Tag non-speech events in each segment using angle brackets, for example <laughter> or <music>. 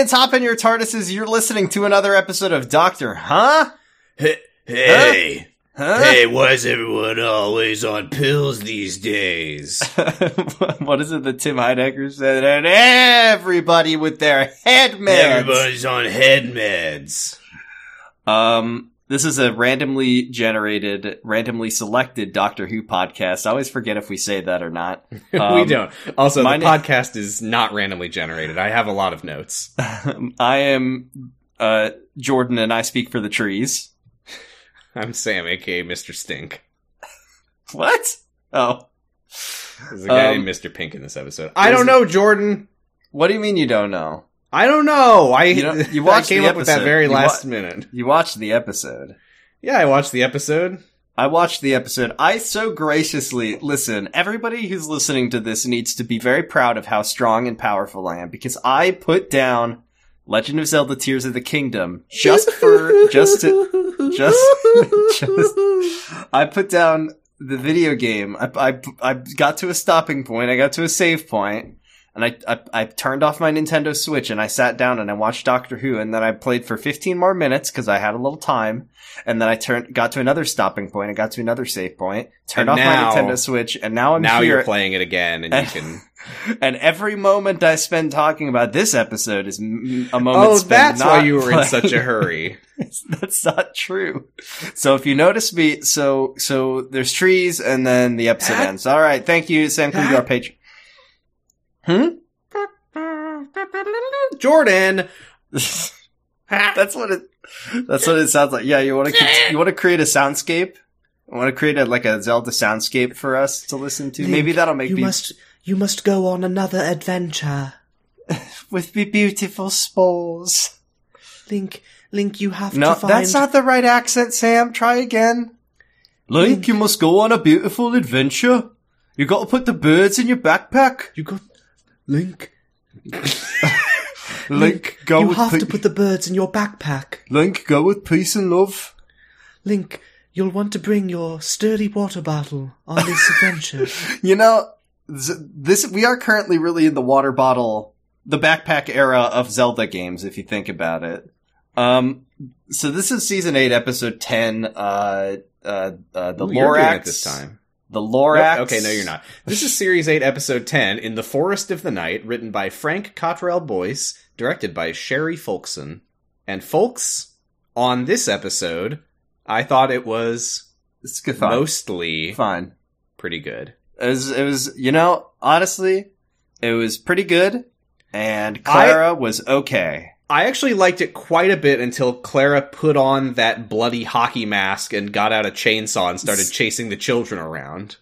Whovians, hop in your TARDISes. You're listening to another episode of Doctor Huh? Hey, hey, Huh? hey, why is everyone always on pills these days? <laughs> what is it that Tim Heidecker said? And everybody with their head meds. Everybody's on head meds. Um, this is a randomly generated, randomly selected Doctor Who podcast. I always forget if we say that or not. <laughs> we Um, don't. Also, the my na- podcast is not randomly generated. I have a lot of notes. <laughs> I am uh, Jordan, and I speak for the trees. I'm Sam, aka Mr. Stink. <laughs> What? Oh, There's a guy Um, named Mr. Pink in this episode. I don't know, Jordan. what do you mean you don't know? I don't know. I You know- <laughs> you I watched came the up with that very You last wa- minute. You watched the episode. Yeah, I watched the episode. I watched the episode. I so graciously listen. Everybody who's listening to this needs to be very proud of how strong and powerful I am because I put down Legend of Zelda: Tears of the Kingdom just for just to just <laughs> just. I put down the video game. I I I got to a stopping point. I got to a save point. And I, I I turned off my Nintendo Switch and I sat down and I watched Doctor Who and then I played for 15 more minutes because I had a little time and then I turned got to another stopping point. I got to another save point. Turned And off now- my Nintendo Switch and now I'm now here. you're playing it again, and you can. <laughs> and every moment I spend talking about this episode is a moment. oh, spent that's why you were in such a hurry. <laughs> That's not true. So if you notice me, so so there's trees and then the episode That- ends. All right, thank you, Sam. That- our page? Hmm. Jordan. <laughs> that's what it. That's what it sounds like. Yeah, you want to you want to create a soundscape. I want to create a like a Zelda soundscape for us to listen to. Maybe that'll make you me must you must go on another adventure. <laughs> with me beautiful spores. Link Link you have No, to find that's not the right accent, Sam. Try again. Link, you must go on a beautiful adventure. You got to put the birds in your backpack. you got Link. <laughs> Link, go you with have pe- to put the birds in your backpack. Link, go with peace and love. Link, you'll want to bring your sturdy water bottle on this <laughs> adventure. You know, z- this we are currently really in the water bottle, the backpack era of Zelda games. If you think about it, um, so this is season eight, episode ten. Uh, uh, uh the Ooh, you're doing Lorax it this time. The Nope, okay, no, you're not. This is Series 8, Episode 10, In the Forest of the Night, written by Frank Cottrell Boyce, directed by Sheree Folkson. And folks, on this episode, I thought it was It's good fun. mostly fine. pretty good. It was, it was, you know, honestly, it was pretty good, and Clara was okay. I actually liked it quite a bit until Clara put on that bloody hockey mask and got out a chainsaw and started chasing the children around.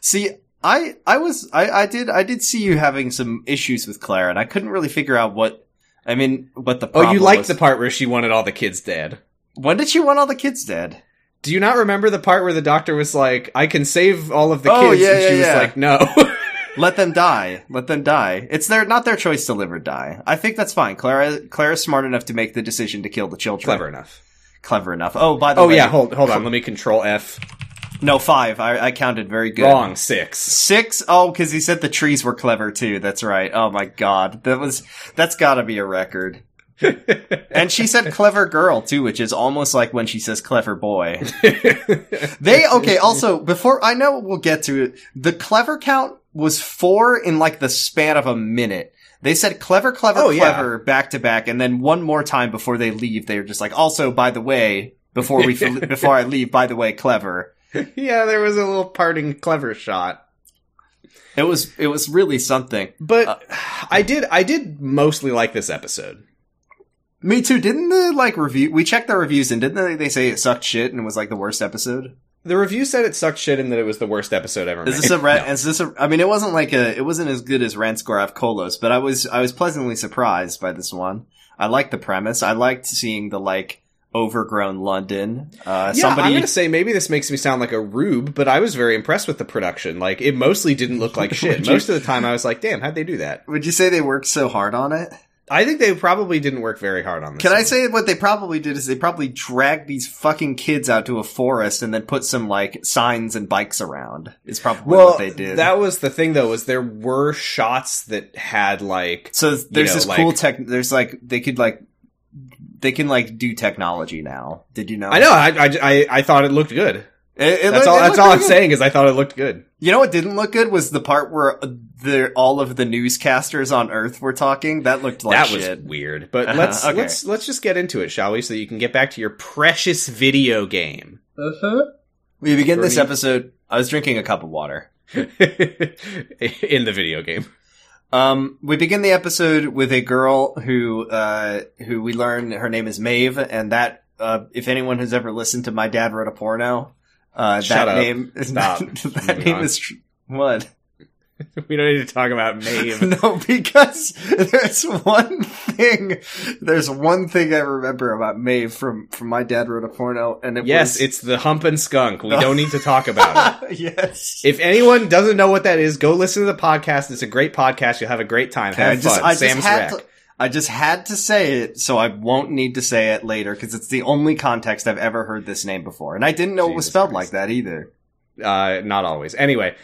See, I, I was, I, I did, I did see you having some issues with Clara, and I couldn't really figure out what, I mean, what the part. Oh, you liked was. the part where she wanted all the kids dead. When did she want all the kids dead? Do you not remember the part where the doctor was like, I can save all of the Oh, kids? yeah, and she yeah, was yeah. like, no. <laughs> Let them die. Let them die. It's their, not their choice to live or die. I think that's fine. Clara, Clara's smart enough to make the decision to kill the children. Clever enough. Clever enough. Oh, by the Oh way. Oh yeah, hold hold on. Let me control F. No, five. I, I counted very good. Wrong. Six. Six? Oh, because he said the trees were clever too. That's right. Oh my god. That was, that's gotta be a record. <laughs> And she said clever girl too, which is almost like when she says clever boy. They, okay, also, before, I know we'll get to it, the clever count was four in like the span of a minute. They said clever, clever, Oh, yeah. clever back to back, and then one more time before they leave, they're just like, also, by the way, before we, <laughs> before I leave, by the way, clever. yeah, there was a little parting clever shot. It was, it was really something. But Uh, I did I did mostly like this episode. Me too. Didn't the like review? We checked the reviews and didn't they, they say it sucked shit and was like the worst episode? The review said it sucked shit and that it was the worst episode ever Is made. this a red? <laughs> No. Is this a? I mean, it wasn't like a. It wasn't as good as Ranskoor Av Kolos, but I was I was pleasantly surprised by this one. I liked the premise. I liked seeing the like overgrown London. Uh, Yeah, somebody. I'm gonna say maybe this makes me sound like a rube, but I was very impressed with the production. Like it mostly didn't look like <laughs> shit. Would you- Most of the time, I was like, "Damn, how'd they do that?" Would you say they worked so hard on it? I think they probably didn't work very hard on this. Can I one. say what they probably did is they probably dragged these fucking kids out to a forest and then put some like signs and bikes around. Is probably Well, what they did. that was the thing though, was there were shots that had like so there's know, this like- cool tech. There's like they could like they can like do technology now. Did you know? I know, I, I, I, I thought it looked good. It, it That's looked- all. it That's all I'm good. saying is I thought it looked good. You know what didn't look good was the part where the all of the newscasters on Earth were talking. That looked like that shit. was weird. But Uh-huh, let's okay. let's let's just get into it, shall we? So that you can get back to your precious video game. We begin this episode. I was drinking a cup of water. <laughs> in the video game. Um, we begin the episode with a girl who, uh, who we learn her name is Maeve, and that, uh, if anyone has ever listened to My Dad Wrote a Porno, uh, Shut that up. name, not. <laughs> that Moving name on. is, tr- what? <laughs> We don't need to talk about Maeve. <laughs> No, because there's one thing, there's one thing I remember about Maeve from, from My Dad Wrote a Porno, and it yes, was, it's the hump and skunk. We don't need to talk about it. yes. If anyone doesn't know what that is, go listen to the podcast. It's a great podcast. You'll have a great time. Have I just, fun. I just had Rec. to, I just had to say it, so I won't need to say it later because it's the only context I've ever heard this name before, and I didn't know it was spelled Christ. like that either. Uh, not always. Anyway,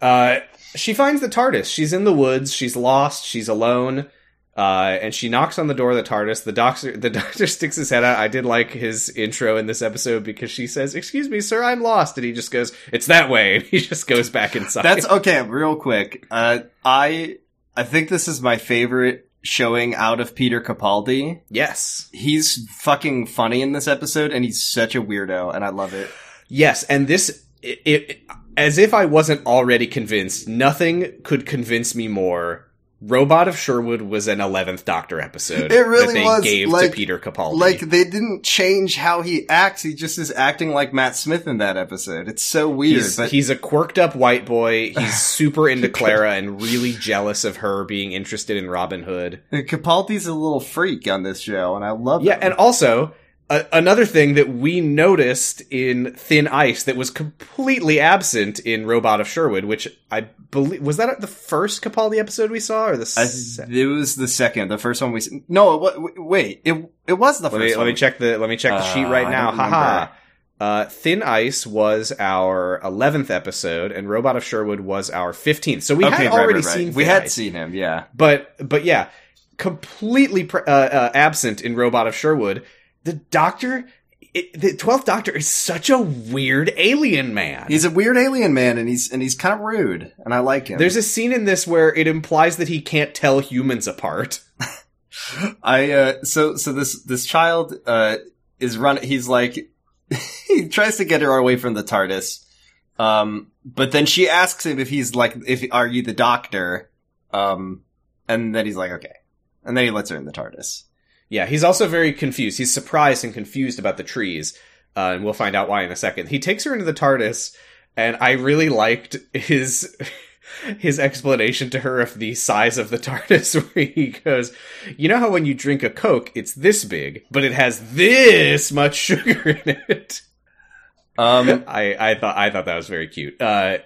uh, she finds the TARDIS. She's in the woods. She's lost. She's alone. Uh, and she knocks on the door of the TARDIS. The doctor, <laughs> the doctor sticks his head out. I did like his intro in this episode because she says, "Excuse me, sir, I'm lost," and he just goes, "It's that way," and <laughs> he just goes back inside. That's <laughs> okay. Real quick, uh, I I think this is my favorite showing out of Peter Capaldi. yes, He's fucking funny in this episode, and he's such a weirdo, and I love it. yes, and this, it, it, as if I wasn't already convinced, nothing could convince me more. Robot of Sherwood was an eleventh Doctor episode. It really that they was, gave like- to Peter Capaldi. Like they didn't change how he acts; he just is acting like Matt Smith in that episode. It's so weird, He's, but he's a quirked up white boy. He's <sighs> super into Clara and really jealous of her being interested in Robin Hood. Capaldi's a little freak on this show, and I love Yeah, him. and also another thing that we noticed in Thin Ice that was completely absent in Robot of Sherwood, which I believe was that the first Capaldi episode we saw, or the se- it was the second, the first one we. No, it, wait, it it was the let first me one. let me check the let me check the Uh, sheet right I now. Haha. Uh, Thin Ice was our eleventh episode, and Robot of Sherwood was our fifteenth. So we okay, had right, already right, right. seen. We had Ice. seen him, yeah. but but yeah, completely pre- uh, uh, absent in Robot of Sherwood. The Doctor, it, the Twelfth Doctor, is such a weird alien man. He's a weird alien man, and he's and he's kind of rude, and I like him. There's a scene in this where it implies that he can't tell humans apart. <laughs> I uh so so this this child uh is running he's like <laughs> he tries to get her away from the TARDIS. Um but then she asks him if he's like if are you the doctor? Um and then he's like okay. And then he lets her in the TARDIS. Yeah, he's also very confused. He's surprised and confused about the trees, uh, and we'll find out why in a second. He takes her into the TARDIS, and I really liked his <laughs> his explanation to her of the size of the <laughs> TARDIS, where he goes, "You know how when you drink a Coke, it's this big, but it has this much <laughs> sugar in it." Um I I thought I thought that was very cute. Uh,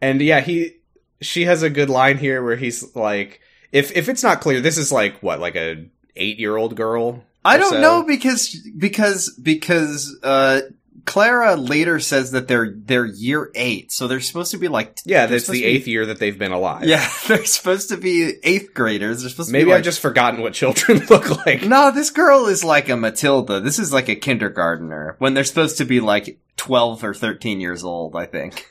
and yeah, he she has a good line here where he's like, if if it's not clear, this is like what like a eight year old girl. I don't so? know because because because uh Clara later says that they're they're year 8. So they're supposed to be like Yeah, that's the to be- eighth year that they've been alive. Yeah, <laughs> they're supposed to be 8th graders. They're supposed to maybe be like I've just forgotten what children <laughs> look like. No, this girl is like a Matilda. This is like a kindergartner when they're supposed to be like 12 or 13 years old, I think.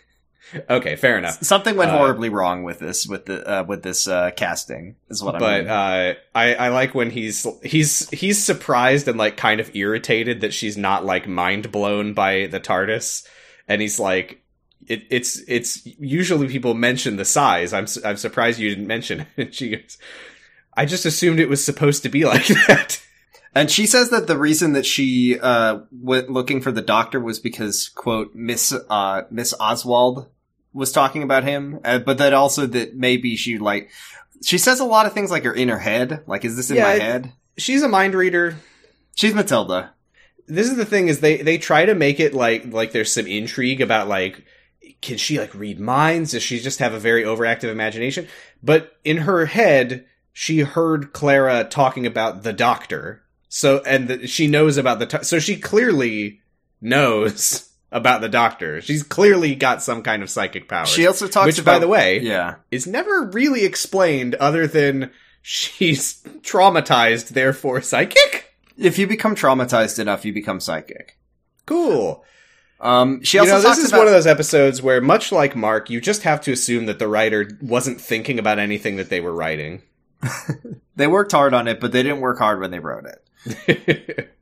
Okay, fair enough. Something went Uh, horribly wrong with this with the uh, with this uh, casting is what I But mean. uh, I I like when he's he's he's surprised and like kind of irritated that she's not like mind blown by the TARDIS, and he's like, it, it's it's usually people mention the size. I'm I'm surprised you didn't mention it. <laughs> And she goes, I just assumed it was supposed to be <laughs> like that. and she says that the reason that she uh, went looking for the doctor was because quote Miss uh, Miss Oswald was talking about him, uh, but that also that maybe she like she says a lot of things like are in her head. Like, is this in Yeah, my it- head? She's a mind reader. She's Matilda. this is the thing is they they try to make it like like there's some intrigue about like can she like read minds does she just have a very overactive imagination but in her head she heard Clara talking about the doctor. So and the, she knows about the to- so she clearly knows about the doctor. She's clearly got some kind of psychic power. She also talks which about by the way, yeah. is never really explained other than she's traumatized therefore psychic. If you become traumatized enough, you become psychic. Cool. Um, she You also know, talks this is about one of those episodes where, much like Mark, you just have to assume that the writer wasn't thinking about anything that they were writing. <laughs> they worked hard on it, but they didn't work hard when they wrote it. <laughs>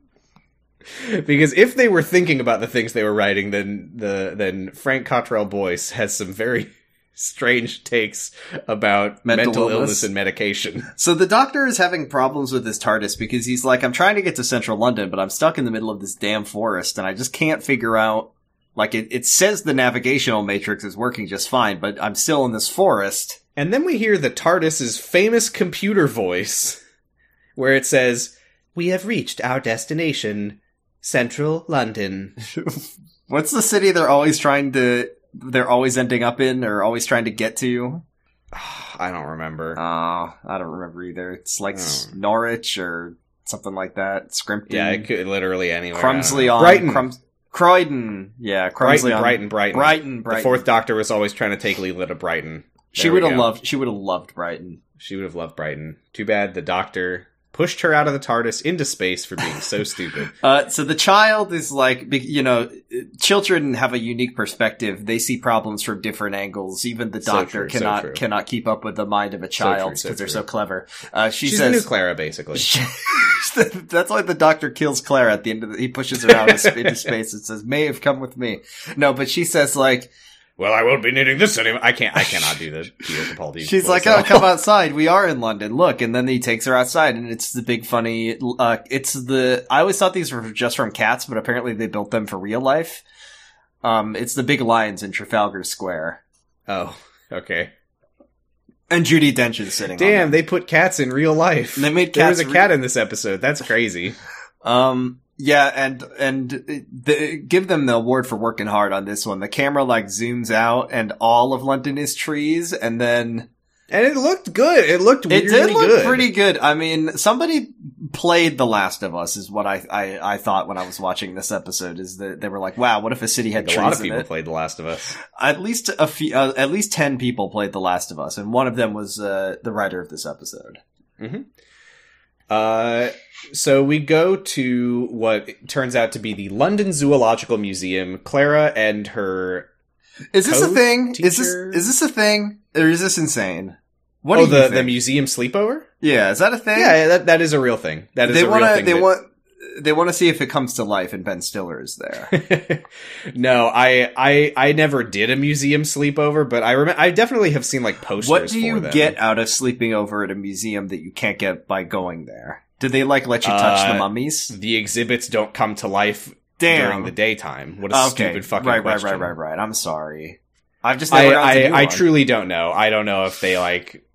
because if they were thinking about the things they were writing, then the then Frank Cottrell Boyce has some very <laughs> strange takes about Mental mental, illness. illness. and medication. So the doctor is having problems with his TARDIS because he's like, I'm trying to get to central London, but I'm stuck in the middle of this damn forest and I just can't figure out, like, it, it says the navigational matrix is working just fine, but I'm still in this forest. And then we hear the TARDIS's famous computer voice, where it says, "We have reached our destination, Central London." <laughs> What's the city they're always trying to, they're always ending up in or always trying to get to? <sighs> I don't remember. Oh, I don't remember either. It's like Oh. Norwich or something like that. Scrimpton. yeah, it could literally anywhere. Crumsley I don't know. on Brighton. Crums- Croydon. Yeah, Crumsley Brighton, on Brighton, Brighton, Brighton, The fourth Doctor was always trying to take Leela to Brighton. She There we would have loved. She would have loved Brighton. She would have loved Brighton. Too bad the Doctor pushed her out of the TARDIS into space for being so <laughs> stupid. Uh, so the child is like, you know, children have a unique perspective. They see problems from different angles. Even the So doctor true, cannot true. cannot keep up with the mind of a child because so they're so clever. Uh, she She's the new says. Clara, basically. <laughs> That's why the doctor kills Clara at the end of the, he pushes her out into space and says, May have come with me. No, but she says like, Well, I won't be needing this anymore. I can't. I <laughs> cannot do the Peter Capaldi. She's voice like, at "Oh, <laughs> come outside. We are in London. Look." And then he takes her outside, and it's the big funny. Uh, it's the. I always thought these were just from cats, but apparently they built them for real life. Um, it's the big lions in Trafalgar Square, Oh, okay. and Judi Dench is sitting. Damn, they put cats in real life. They made there cats was a re- cat in this episode. That's crazy. <laughs> Um, yeah, and and the, give them the award for working hard on this one. The camera like zooms out, and all of London is trees, and then And it looked good. It looked It did look good. pretty good. I mean, somebody played The Last of Us, is what I, I I thought when I was watching this episode. Is that they were like, "Wow, what if a city had think trees a lot of people it?" played The Last of Us. At least a few, uh, at least ten people played The Last of Us, and one of them was uh, the writer of this episode. Uh, so we go to what turns out to be the London Zoological Museum. Clara and her Is this a thing? Is this is this a thing, or is this insane? What oh the the museum sleepover. yeah, is that a thing? Yeah, that that is a real thing. That is they a want real thing. They that- want. They want to see if it comes to life, and Ben Stiller is there. <laughs> no, I I I never did a museum sleepover, but I remember I definitely have seen like posters. What do you them. get out of sleeping over at a museum that you can't get by going there? Do they like let you touch Uh, the mummies? The exhibits don't come to life Damn. during the daytime. What a okay, stupid fucking right, question. right, right, right, right. I'm sorry. I've just I I, I truly don't know. I don't know if they like.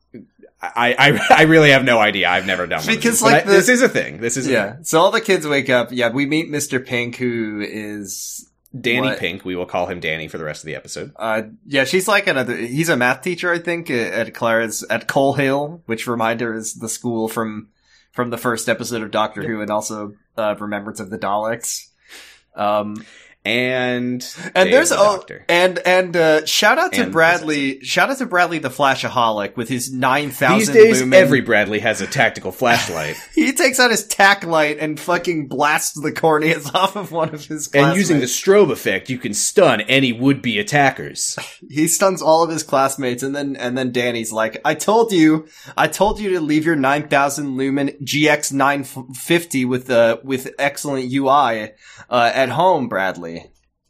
I, I <laughs> I really have no idea. I've never done one of Because, like, I- the- this is a thing. This is yeah. So all the kids wake up. Yeah, we meet Mr. Pink, who is Danny What? Pink. We will call him Danny for the rest of the episode. uh yeah, she's like another he's a math teacher, I think, at Clara's at Coal Hill, which reminder is the school from from the first episode of Doctor Who and also uh Remembrance of the Daleks. Um And And Dave there's the oh, and and uh, shout out to And Bradley. Shout out to Bradley the Flashaholic with his nine thousand. These days, lumen. every Bradley has a tactical flashlight, <laughs> he takes out his tac light and fucking blasts the corneas <laughs> off of one of his. and using the strobe effect, you can stun any would-be attackers. he stuns all of his classmates, and then and then Danny's like, "I told you, I told you to leave your nine thousand lumen GX nine fifty with uh with excellent UI uh, at home, Bradley."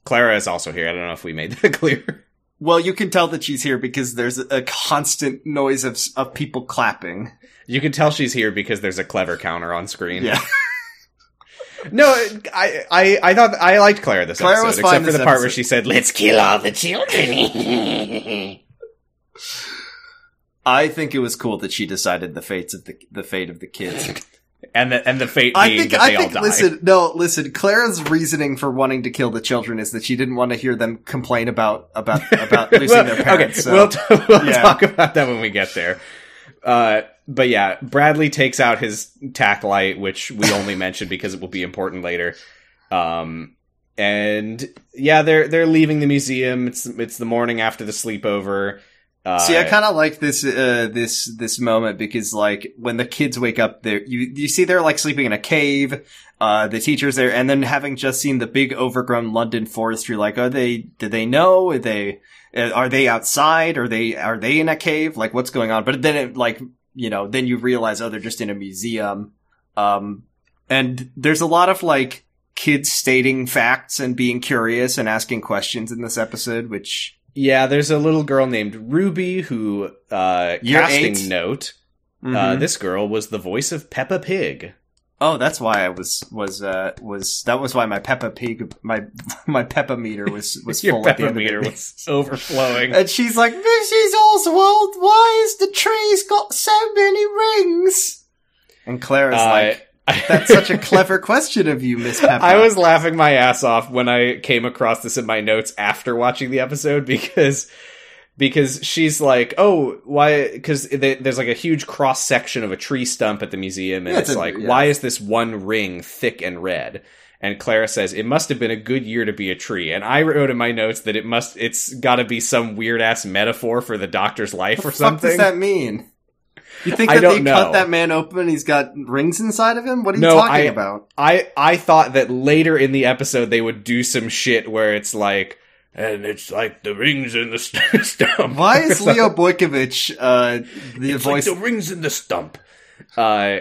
Clara is also here. I don't know if we made that <laughs> clear. Well, you can tell that she's here because there's a constant noise of of people clapping. You can tell she's here because there's a clever counter on screen. Yeah. <laughs> <laughs> No, I, I, I thought I liked Clara this Clara episode, except for the part where she said, "Let's kill all the children." I think it was cool that she decided the fates of the the fate of the kids. And the and the fate I think that I think all die. listen, no, listen, Clara's reasoning for wanting to kill the children is that she didn't want to hear them complain about about <laughs> about losing Well, their parents. Okay, so- we'll, t- <laughs> we'll yeah. talk about that when we get there. Uh, but yeah, Bradley takes out his tac light, which we only mention because it will be important later. Um, and yeah, they're they're leaving the museum. It's it's the morning after the sleepover. Uh, See, I kind of like this uh, this this moment because like when the kids wake up, there you you see they're like sleeping in a cave. Uh, the teachers there, and then having just seen the big overgrown London forest, you're like, are they? Did they know? Are they? uh, Are they outside? Are they? Are they in a cave? Like, what's going on? But then it like you know, then you realize, oh, they're just in a museum. Um, and there's a lot of like kids stating facts and being curious and asking questions in this episode, which yeah, there's a little girl named Ruby who uh, Year casting eight. note. Uh, Mhm. this girl was the voice of Peppa Pig. Oh, that's why I was was uh was that was why my Peppa Pig my <laughs> my Peppa meter was was Your full Peppa meter was overflowing. <laughs> And she's like, "This Mrs. Oswald, why is the tree's got so many rings? And Clara's Uh, like, that's such a clever question of you, Miss Peppa. I was laughing my ass off when I came across this in my notes after watching the episode because because she's like, "Oh, why cuz there's like a huge cross section of a tree stump at the museum and Yeah, it's, it's a- like, yeah. why is this one ring thick and red?" And Clara says, "It must have been a good year to be a tree." And I wrote in my notes that it must it's got to be some weird ass metaphor for the doctor's life What or something. does that mean? You think that they know. cut that man open? And he's got rings inside of him. What are you talking I- about? I I thought that later in the episode they would do some shit where it's like, and it's like the rings in the st- <laughs> stump. Why is <laughs> Leo Boykovich uh, the It's voice? like the rings in the stump. Uh,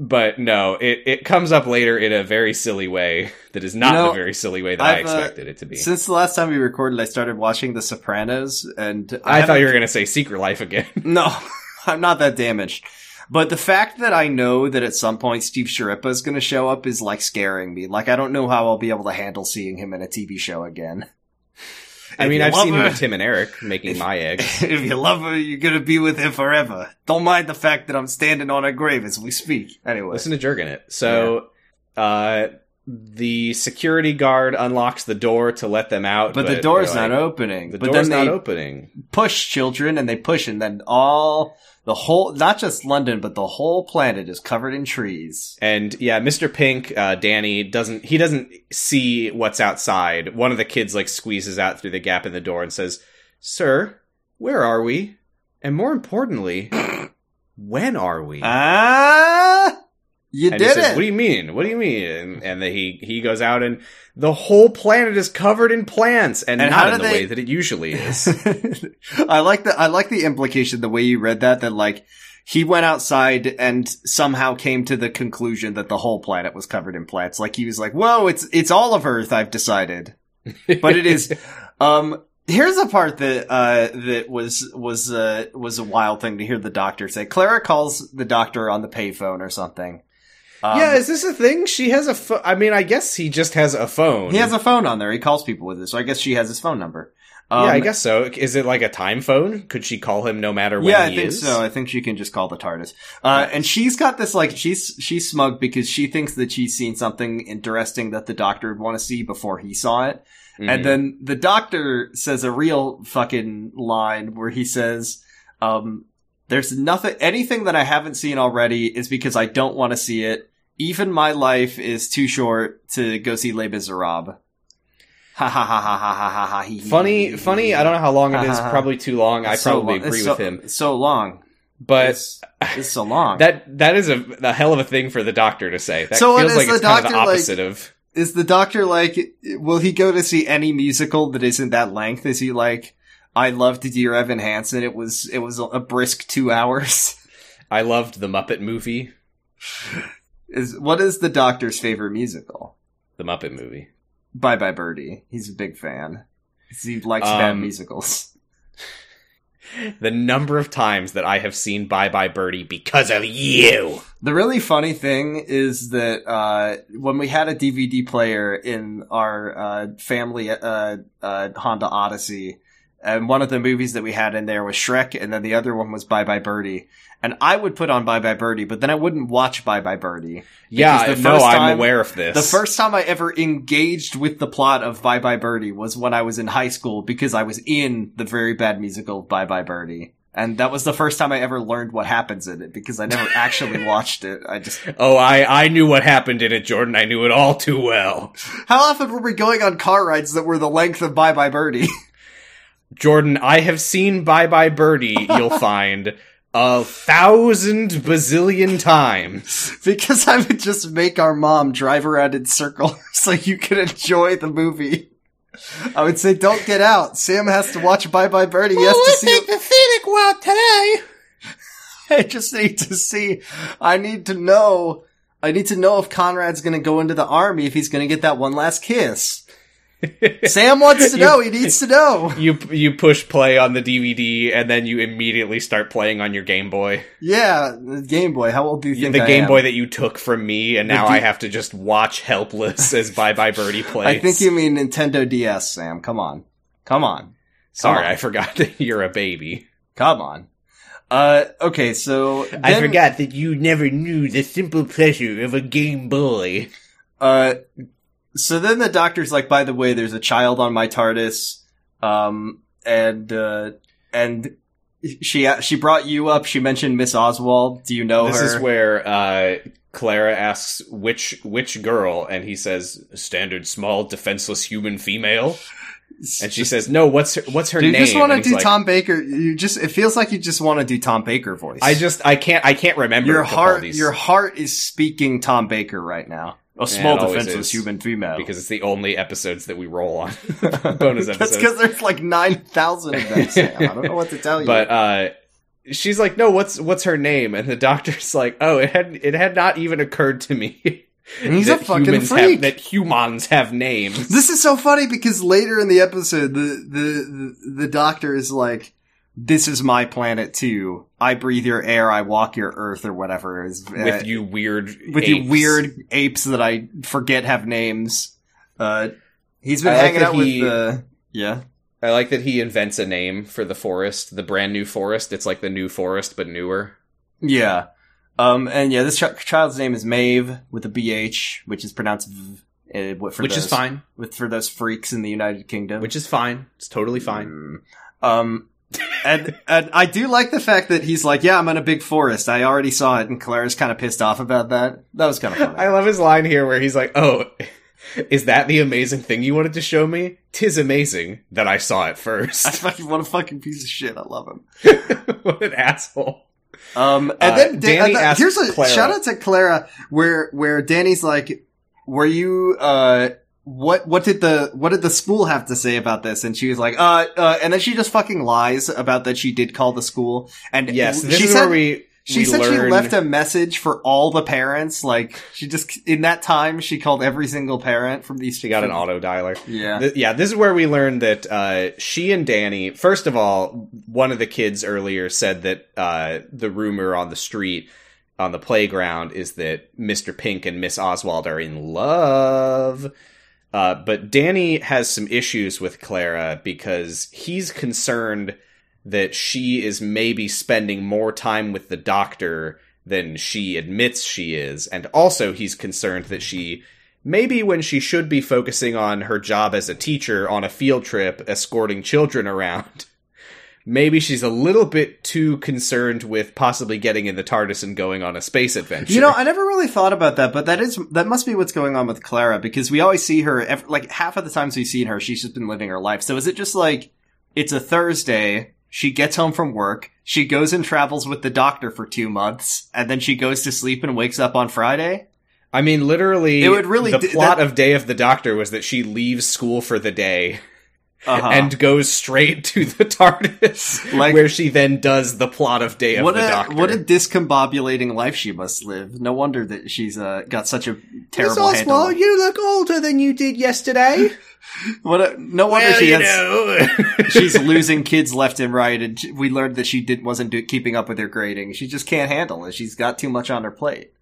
but no, it it comes up later in a very silly way that is not You know, the very silly way that I I've, uh, expected it to be. Since the last time we recorded, I started watching The Sopranos, and I, thought you were gonna say Secret Life again. No, <laughs> <laughs> I'm not that damaged. But the fact that I know that at some point Steve Schirripa is going to show up is like scaring me. Like I don't know how I'll be able to handle seeing him in a TV show again. <laughs> I mean, I've seen him with Tim and Eric making <laughs> my eggs. if you love her, you're going to be with him forever. Don't mind the fact that I'm standing on a grave as we speak. Anyway, Listen to jerkin it. So, uh, the security guard unlocks the door to let them out, but, the door's not like, opening. The but door's then not they opening. push children and they push, and then all the whole, not just London, but the whole planet is covered in trees. And yeah, Mr. Pink, uh, Danny doesn't, he doesn't see what's outside. One of the kids like squeezes out through the gap in the door and says, Sir, where are we? And more importantly, <laughs> when are we? Ah, you and did he says, it. What do you mean? What do you mean? And, and then he, he goes out and the whole planet is covered in plants and, And not in the they- way that it usually is. <laughs> I like the I like the implication the way you read that that like he went outside and somehow came to the conclusion that the whole planet was covered in plants. Like he was like, "Whoa, it's it's all of Earth." I've decided, but it is. <laughs> Um, here's a part that uh that was was uh was a wild thing to hear the doctor say. Clara calls the doctor on the payphone or something. Um, yeah, is this a thing? She has a phone. I mean, I guess he just has a phone. he has a phone on there. He calls people with it, so I guess she has his phone number. Um, yeah, I guess so. Is it like a time phone? Could she call him no matter when yeah, I think is? so. I think she can just call the TARDIS. Uh, and she's got this like she's she's smug because she thinks that she's seen something interesting that the doctor would want to see before he saw it. Mhm. And then the doctor says a real fucking line where he says, um, "There's nothing, anything that I haven't seen already is because I don't want to see it. Even my life is too short to go see Les Miserables." Ha ha ha ha ha ha ha ha. funny, funny. I don't know how long it is. Probably too long. I It's so probably long- agree it's with him. So long. But it's, it's so long. <laughs> that that is a, a hell of a thing for the doctor to say. That So feels is like the it's kind of the doctor, like- of. is the doctor like? Will he go to see any musical that isn't that length? Is he like? I loved Dear Evan Hansen. It was it was a brisk two hours. I loved the Muppet movie, <laughs> Is what is the doctor's favorite musical? the Muppet movie. Bye Bye Birdie. He's a big fan. He likes bad Um, musicals. <laughs> The number of times that I have seen Bye Bye Birdie because of you. The really funny thing is that uh, when we had a DVD player in our uh, family uh, uh, Honda Odyssey, and one of the movies that we had in there was Shrek, and then the other one was Bye Bye Birdie. And I would put on Bye Bye Birdie, but then I wouldn't watch Bye Bye Birdie. Yeah, no, first I'm aware of this. The first time I ever engaged with the plot of Bye Bye Birdie was when I was in high school because I was in the very bad musical Bye Bye Birdie. and that was the first time I ever learned what happens in it because I never actually <laughs> watched it. I just Oh, I I knew what happened in it, Jordan. I knew it all too well. how often were we going on car rides that were the length of Bye Bye Birdie? <laughs> Jordan, I have seen Bye Bye Birdie, you'll <laughs> find, a thousand bazillion times. because I would just make our mom drive around in circles <laughs> so you could enjoy the movie. I would say, "Don't get out. Sam has to watch Bye Bye Birdie. He has to see." the scenic route today. <laughs> I just need to see. I need to know. I need to know if Conrad's going to go into the army if he's going to get that one last kiss. Sam wants to <laughs> know. He needs to know. You you push play on the DVD and then you immediately start playing on your Game Boy. Yeah, the Game Boy. How old do you think the I Game am? Boy that you took from me, and now D- I have to just watch helpless as <laughs> Bye Bye Birdie plays. I think you mean Nintendo DS, Sam. Come on, come on, Sorry, on. I forgot <laughs> that you're a baby. come on. Uh, okay, so I forgot that you never knew the simple pleasure of a Game Boy. Uh, so then the doctor's like, by the way, there's a child on my TARDIS, um, and uh, and she she brought you up. She mentioned Miss Oswald. Do you know this her? is where uh, Clara asks which which girl, and he says standard small defenseless human female, and she says no. What's her, what's her Do you name? just want to do like, Tom Baker? You just it feels like you just want to do Tom Baker voice. I just I can't I can't remember your heart your heart is speaking Tom Baker right now. A small defenseless is. human female. because it's the only episodes that we roll on <laughs> <laughs> bonus That's episodes. because there's like nine thousand of them. Sam. I don't know what to tell you. But uh she's like, "No, what's what's her name?" And the doctor's <laughs> like, "Oh, it had it had not even occurred to me he's a that fucking humans freak. have that humans have names." This is so funny because later in the episode, the the the, the doctor is like, "This is my planet too. I breathe your air. I walk your earth, or whatever." Is uh, with you weird with you apes. weird apes that I forget have names. Uh, he's been I like hanging that out he- with uh, yeah. I like that he invents a name for the forest, the brand new forest. It's like the new forest but newer. Yeah. Um, and yeah, this ch- child's name is Maeve with a BH, which is pronounced v, uh, for which those, is fine. with for those freaks in the United Kingdom. Which is fine. It's totally fine. Mm. Um, and and I do like the fact that he's like, yeah, I'm in a big forest. I already saw it, and Claire's kind of pissed off about that. That was kind of funny. I love his line here where he's like, "Oh, is that the amazing thing you wanted to show me? Tis amazing that I saw it I first. <laughs> fucking what a fucking piece of shit. I love him. <laughs> what an asshole!" Um, and Uh, then Dan- Danny uh, here's a Clara- shout out to Clara, where where Danny's like, "Were you uh?" What what did the what did the school have to say about this? And she was like, uh, uh, and then she just fucking lies about that she did call the school. And Yes, this she is said where we she we said learn... she left a message for all the parents. Like she just in that time she called every single parent from these. She got an auto dialer. Yeah, Th- yeah, this is where we learned that uh, she and Danny. First of all, one of the kids earlier said that uh, the rumor on the street, on the playground, is that Mister Pink and Miss Oswald are in love. Uh, but Danny has some issues with Clara because he's concerned that she is maybe spending more time with the doctor than she admits she is, and also he's concerned that she maybe when she should be focusing on her job as a teacher on a field trip escorting children <laughs> around, maybe she's a little bit too concerned with possibly getting in the TARDIS and going on a space adventure. You know, I never really thought about that, but that is that must be what's going on with Clara because we always see her like half of the times we've seen her, she's just been living her life. So is it just like it's a Thursday, she gets home from work, she goes and travels with the doctor for two months, and then she goes to sleep and wakes up on Friday? I mean, literally, It would really the d- plot that- of Day of the Doctor was that she leaves school for the day Uh-huh. and goes straight to the TARDIS, Like- where she then does the plot of Day of what the a Doctor. what a discombobulating life she must live. No wonder that she's uh, got such a Miss terrible handle. Oswald, you look older than you did yesterday. <laughs> What a, no wonder well, she has <laughs> she's <laughs> losing kids left and right, and we learned that she did wasn't do, keeping up with her grading. She just can't handle it. She's got too much on her plate.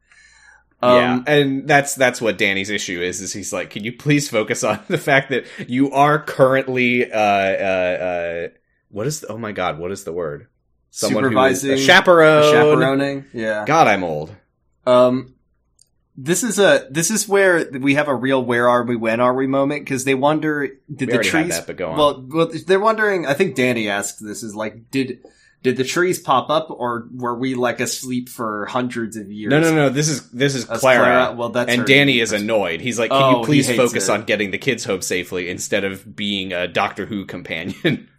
Yeah, Um, and that's that's what Danny's issue is. Is he's like, can you please focus on <laughs> the fact that you are currently uh uh uh what is the, oh my god what is the word who is- Supervising- a chaperone. chaperoning. Yeah. God, I'm old. Um, this is a this is where we have a real "Where are we? When are we?" moment because they wonder did We the trees. that, but go on. Well, well, they're wondering. I think Danny asked this is like did Did the trees pop up, or were we like asleep for hundreds of years? No, no, no. This is this is That's Clara. Well, that's and Danny is annoyed. He's like, "Can Oh, you please focus it. on getting the kids home safely instead of being a Doctor Who companion?" <laughs>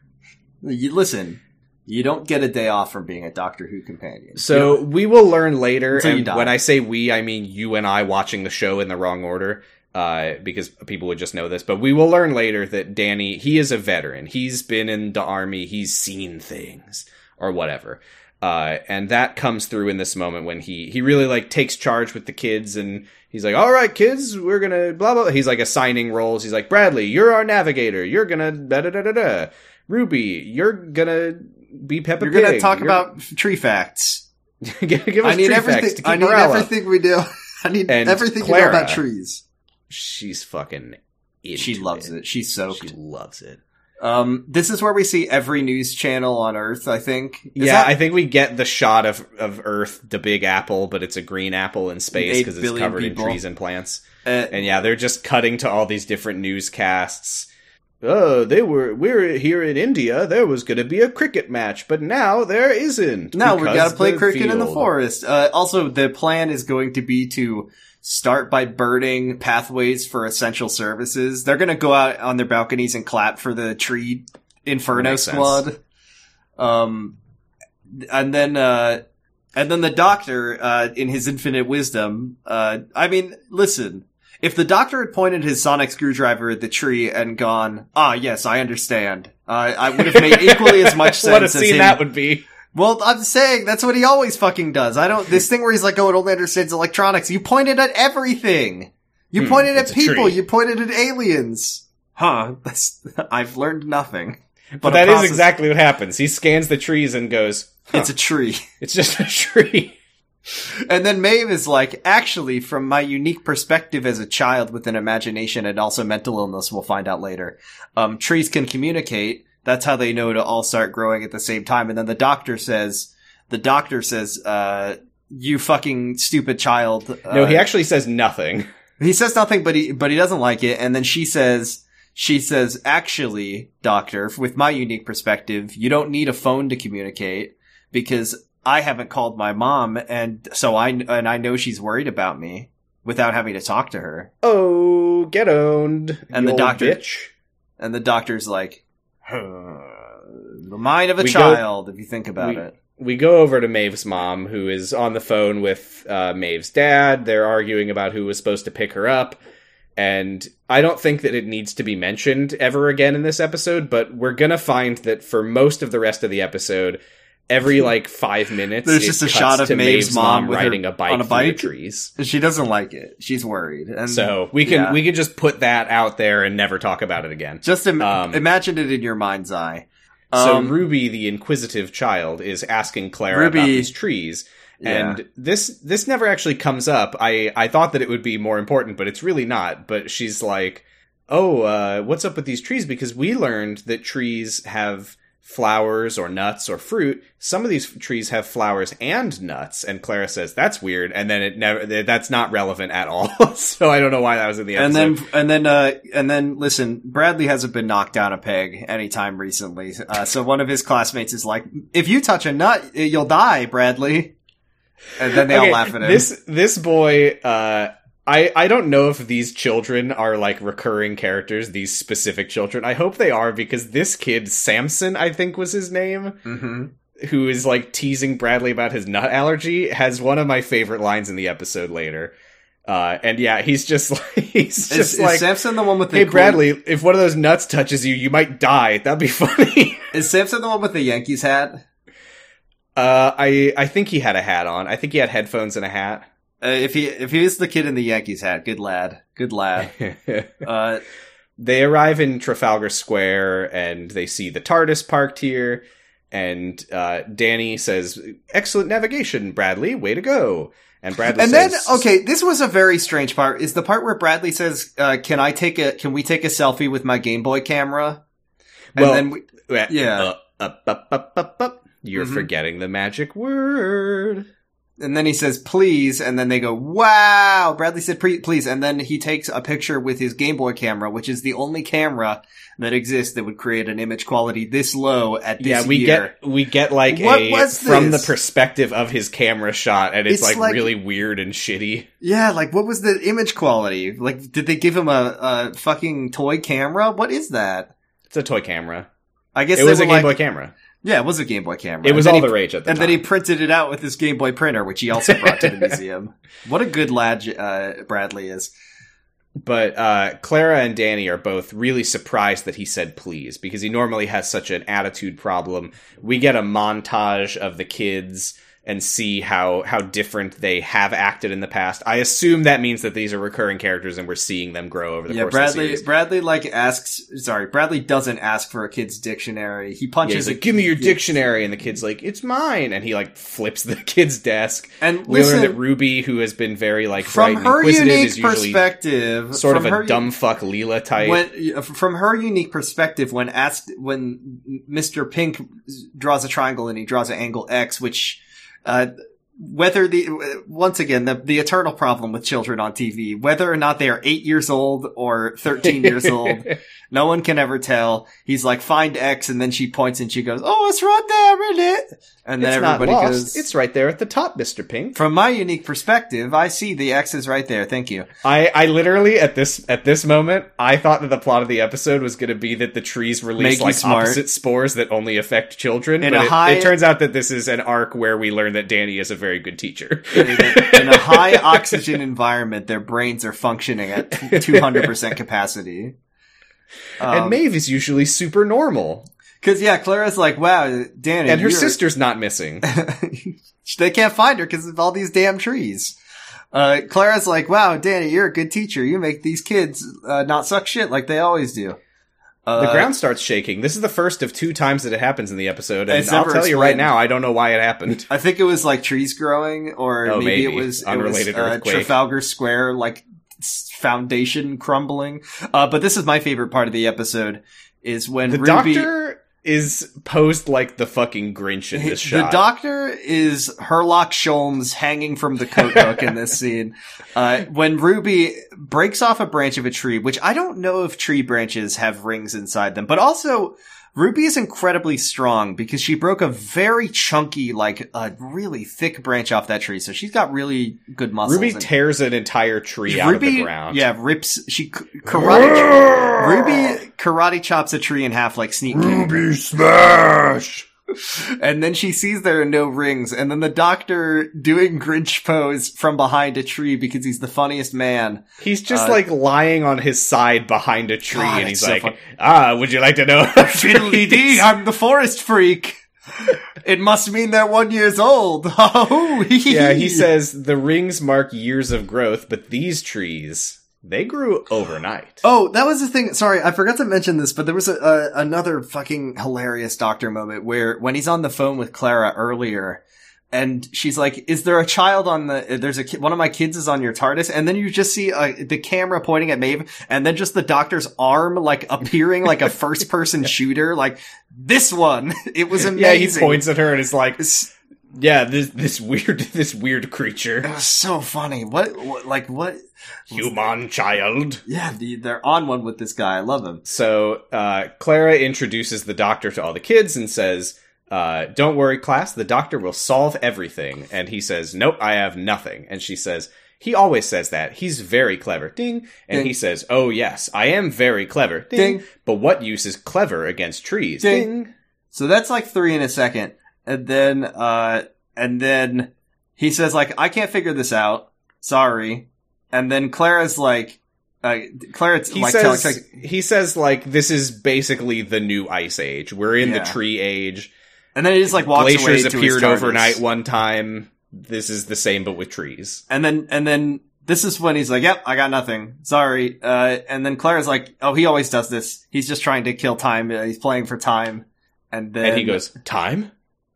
You listen. You don't get a day off from being a Doctor Who companion. So we will learn later, Until and when I say we, I mean you and I watching the show in the wrong order, uh, because people would just know this. But we will learn later that Danny, he is a veteran. He's been in the army. He's seen things or whatever. Uh, and that comes through in this moment when he he really like takes charge with the kids and he's like, "All right, kids, we're gonna blah blah." He's like assigning roles. He's like, "Bradley, you're our navigator. You're gonna da da da da da. Ruby, you're gonna be Peppa You're Pig. gonna talk You're- about tree facts. <laughs> give, give us I need tree everything. facts to keep I need morale up. everything we do. <laughs> I need And everything you know about trees. She's fucking. Into She loves it. She's so. She loves it. Um, this is where we see every news channel on Earth. I think. Is yeah, that- I think we get the shot of of Earth, the big apple, but it's a green apple in space because it's covered people. in trees and plants. uh, And yeah, they're just cutting to all these different newscasts. Oh, they were we're here in India. There was going to be a cricket match, but now there isn't. Now we because gotta play cricket in the forest. Uh, also, the plan is going to be to start by burning pathways for essential services. They're gonna go out on their balconies and clap for the tree Inferno squad. Um, and then, uh, and then the doctor, uh, in his infinite wisdom, uh, I mean, listen, if the doctor had pointed his sonic screwdriver at the tree and gone, ah, yes, I understand, uh, I would have made equally as much <laughs> sense what a as scene him that would be. Well, I'm saying that's what he always fucking does. I don't. This <laughs> thing where he's like, "Oh, it only understands electronics." You pointed at everything. You Hmm, pointed at people. You pointed at aliens. Huh? <laughs> That's. I've learned nothing. But a that is process- exactly what happens. He scans the trees and goes, huh, It's a tree. it's just a tree. <laughs> And then Maeve is like, actually, from my unique perspective as a child with an imagination and also mental illness, we'll find out later. Um, trees can communicate. That's how they know to all start growing at the same time. And then the doctor says, the doctor says, uh, you fucking stupid child. No, uh, he actually says nothing. <laughs> He says nothing, but he but he doesn't like it. And then she says, she says, actually, doctor, with my unique perspective, you don't need a phone to communicate because I haven't called my mom, and so I and I know she's worried about me without having to talk to her. Oh, get owned. And the doctor- bitch. And the doctor's like, <sighs> the mind of a We go- child, if you think about we- it. we go over to Maeve's mom, who is on the phone with uh, Maeve's dad. They're arguing about who was supposed to pick her up. And I don't think that it needs to be mentioned ever again in this episode, but we're going to find that for most of the rest of the episode, every like five minutes, There's just a shot of Maeve's mom her riding a bike on a bike. the trees. She doesn't like it. She's worried. And So we can yeah. we can just put that out there and never talk about it again. just Im- um, imagine it in your mind's eye. So Um, Ruby, the inquisitive child, is asking Clara Ruby- about these trees, Yeah. and this this never actually comes up. I I thought that it would be more important, but it's really not. But she's like, "Oh, uh, what's up with these trees? Because we learned that trees have flowers or nuts or fruit. Some of these trees have flowers and nuts." And Clara says, "That's weird." And then it never that's not relevant at all. <laughs> so I don't know why that was in the and then and then uh and then listen bradley hasn't been knocked down a peg anytime recently uh, so one of his classmates is like if you touch a nut you'll die bradley and then they all laugh at him This this boy, uh, I I don't know if these children are like recurring characters. These specific children. I hope they are because this kid, Samson, I think was his name, hmm who is like teasing Bradley about his nut allergy, has one of my favorite lines in the episode later. Uh, and yeah, he's just like <laughs> he's just is like. samson the one with the Hey cool- Bradley, if one of those nuts touches you, you might die. That'd be <laughs> funny. is samson the one with the yankees hat Uh, I I think he had a hat on. I think he had headphones and a hat. Uh, if he if he is the kid in the yankees hat good lad good lad <laughs> uh they arrive in Trafalgar Square and they see the TARDIS parked here. And uh, Danny says, "Excellent navigation, Bradley. Way to go!" And Bradley says and then okay this was a very strange part is the part where bradley says uh, can i take a can we take a selfie with my game boy camera and Well, then we, yeah. uh, up, up, up, up, up. You're Mhm. forgetting the magic word. And then he says please, and then they go wow. Bradley said please, and then he takes a picture with his Game Boy camera, which is the only camera that exists that would create an image quality this low at this yeah, we year. get we get like What a from the perspective of his camera shot, and it's, It's like, like- really weird and shitty. Yeah, like what was the image quality? Like, did they give him a, a fucking toy camera? What is that? It's a toy camera. I guess It was a Game like- Boy camera. Yeah, it was a Game Boy camera. It was all then the rage at the And time. then he printed it out with his Game Boy printer, which he also brought to the <laughs> museum. What a good lad uh, Bradley is. But uh, Clara and Danny are both really surprised that he said please because he normally has such an attitude problem. We get a montage of the kids and see how how different they have acted in the past. I assume that means that these are recurring characters and we're seeing them grow over the Yeah, course of the Bradley. series. Bradley like asks. Sorry, Bradley doesn't ask for a kid's dictionary. He Yeah, punches. he's like, "Give me your yeah. dictionary," and the kid's like, "It's mine," and he like flips the <laughs> kid's desk. And We listen, learn that Ruby, who has been very like from her unique perspective, sort of a dumb fuck Leela type. When, from her unique perspective, when asked, when Mr. Pink draws a triangle and he draws an angle X, which, uh, whether the, once again, the, the eternal problem with children on TV, whether or not they are eight years old or 13 years <laughs> old, no one can ever tell. He's like, find X, and then she points and she goes, oh, it's right there, isn't it? And then it's everybody goes, It's right there at the top, Mister Pink. from my unique perspective, I see the X is right there. Thank you. I, I literally at this at this moment I thought that the plot of the episode was going to be that the trees release Make like smart. opposite spores that only affect children. In but it, high- it turns out that this is an arc where we learn that Danny is a very good teacher. in a, in <laughs> a high oxygen environment, their brains are functioning at two hundred percent capacity. and Maeve is usually super normal, because yeah, Clara's like, "Wow, Danny," and her you're- sister's not missing. <laughs> they can't find her because of all these damn trees. Uh, Clara's like, "Wow, Danny, you're a good teacher. You make these kids uh, not suck shit like they always do." Uh, The ground starts shaking. This is the first of two times that it happens in the episode, and I'll tell you right now, I don't know why it happened. <laughs> I think it was like trees growing, or Oh, maybe, maybe. it was Unrelated it was, uh. Trafalgar Square, like foundation crumbling. Uh, but this is my favorite part of the episode: is when The Ruby. doctor is posed like the fucking Grinch in this <laughs> the shot. doctor is Herlock Sholmes hanging from the coat hook in this scene. <laughs> Uh, when Ruby breaks off a branch of a tree, which I don't know if tree branches have rings inside them, but also Ruby is incredibly strong because she broke a very chunky, like a really thick branch off that tree. So she's got really good muscles. Ruby and- tears an entire tree out of the ground. yeah, rips. She karate. Ruby <laughs> karate chops a tree in half like Sneak King. Ruby smash! And then she sees there are no rings, and then the doctor doing Grinch pose from behind a tree because he's the funniest man. He's just Uh, like lying on his side behind a tree, God, and he's so like. "Ah, would you like to know?" <laughs> Fiddly dee, <laughs> I'm the forest freak. It must mean they're one years old. <laughs> Oh, yeah, he says the rings mark years of growth, but these trees they grew overnight. Oh, that was the thing. Sorry, I forgot to mention this, but there was a, a another fucking hilarious doctor moment where when he's on the phone with Clara earlier, and she's like, "Is there a child on the? There's a ki- one of my kids is on your TARDIS," and then you just see uh, the camera pointing at Maeve, and then just the doctor's arm like appearing like a first person <laughs> shooter, like this one. <laughs> It was amazing. yeah, he points at her and is like, "Yeah, this this weird <laughs> this weird It creature, was so funny. What, what like what? human child." Yeah, the, they're on one with this guy. I love him. So uh, Clara introduces the doctor to all the kids and says, uh, "Don't worry, class. The doctor will solve everything." And he says, "Nope, I have nothing." And she says, "He always says that. He's very clever." Ding. And Ding. he says, "Oh yes, I am very clever." Ding. Ding. But what use is clever against trees? Ding. So that's like three in a second. And then, uh, and then he says like, I can't figure this out. Sorry. And then Clara's like, uh, Clara He like, says, like, he says like this is basically the new ice age. We're in Yeah. the tree age. and then he just like walks away Glaciers appeared overnight one time. This is the same but with trees. And then, and then this is when he's like, yep, I got nothing. Sorry. Uh, and then Clara's like, oh, he always does this. He's just trying to kill time. Uh, he's playing for time. And then and he goes, "Time?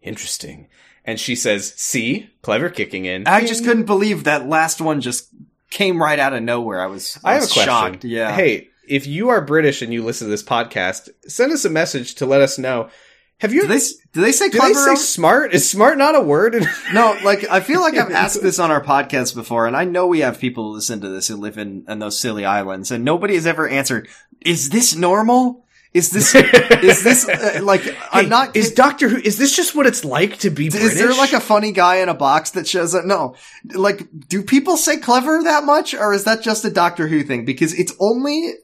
Interesting." And she says, "See, clever kicking in." I just couldn't believe that last one just came right out of nowhere. I was, I have a was question. shocked. Yeah. Hey, if you are British and you listen to this podcast, send us a message to let us know Have you? Do they do they say do clever? they say smart? Is smart not a word? <laughs> no, like I feel like I've <laughs> asked this on our podcast before, and I know we have people who listen to this who live in, in those silly islands, and nobody has ever answered. Is this normal? Is this <laughs> is this uh, like I'm not? Is Doctor Who? Is this just what it's like to be British? Is there like a funny guy in a box that shows up? No. Like, do people say clever that much, or is that just a Doctor Who thing? Because it's only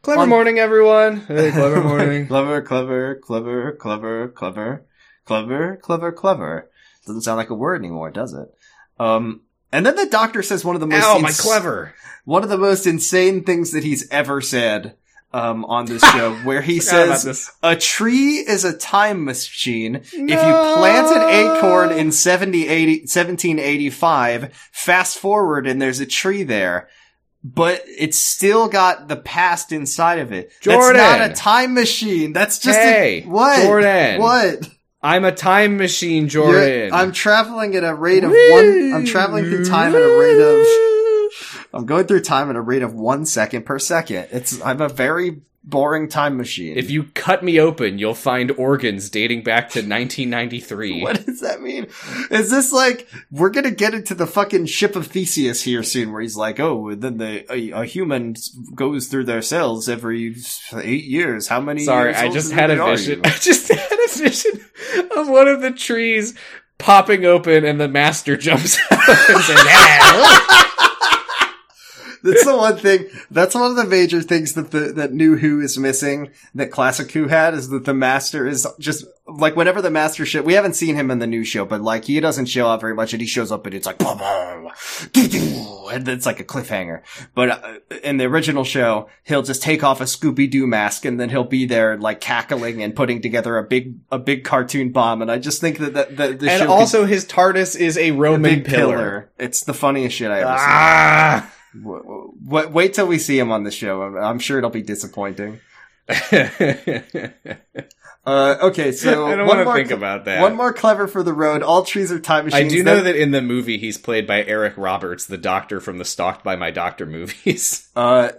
clever on- morning, everyone? Hey, <laughs> clever morning. clever, clever, clever, clever, clever, clever, clever, clever. Doesn't sound like a word anymore, does it? Um, and then the Doctor says one of the most Ow, my clever. one of the most insane things that he's ever said. Um, on this <laughs> show, where he says, a tree is a time machine. If you plant an acorn in 70, 80, 1785, fast forward and there's a tree there, but it's still got the past inside of it. Jordan. That's not a time machine. That's just Hey, a, what? Jordan. What? I'm a time machine, You're- Jordan. I'm traveling at a rate of one, I'm traveling through time at a rate of, I'm going through time at a rate of one second per second. It's, I'm a very boring time machine. If you cut me open, you'll find organs dating back to 1993. <laughs> What does that mean? Is this like we're gonna get into the fucking ship of Theseus here soon, where he's like, "Oh, then the a, a human goes through their cells every eight years. How many?" Sorry, I just had a vision. <laughs> I just had a vision of one of the trees popping open and the master jumps <laughs> out and says, "Ah." That's the one thing. That's one of the major things that the that new Who is missing. That classic Who had is that the Master is just like whenever the Master show. We haven't seen him in the new show, but like he doesn't show up very much, and he shows up and it's like "Bah, bah, doo, doo," and it's like a cliffhanger. But uh, in the original show, he'll just take off a Scooby Doo mask and then he'll be there like cackling and putting together a big a big cartoon bomb. And I just think that that, that the and show could- also his TARDIS is a a Roman big pillar. pillar. It's the funniest shit I ever seen. Ah. W- w- w- wait till we see him on the show. I'm, I'm sure it'll be disappointing. <laughs> Uh, okay, so <laughs> I don't one want to more think cl- about that. One more clever for the road. All trees are time machines. I do know that in the movie he's played by Eric Roberts, the doctor from the Stalked by My Doctor movies. uh,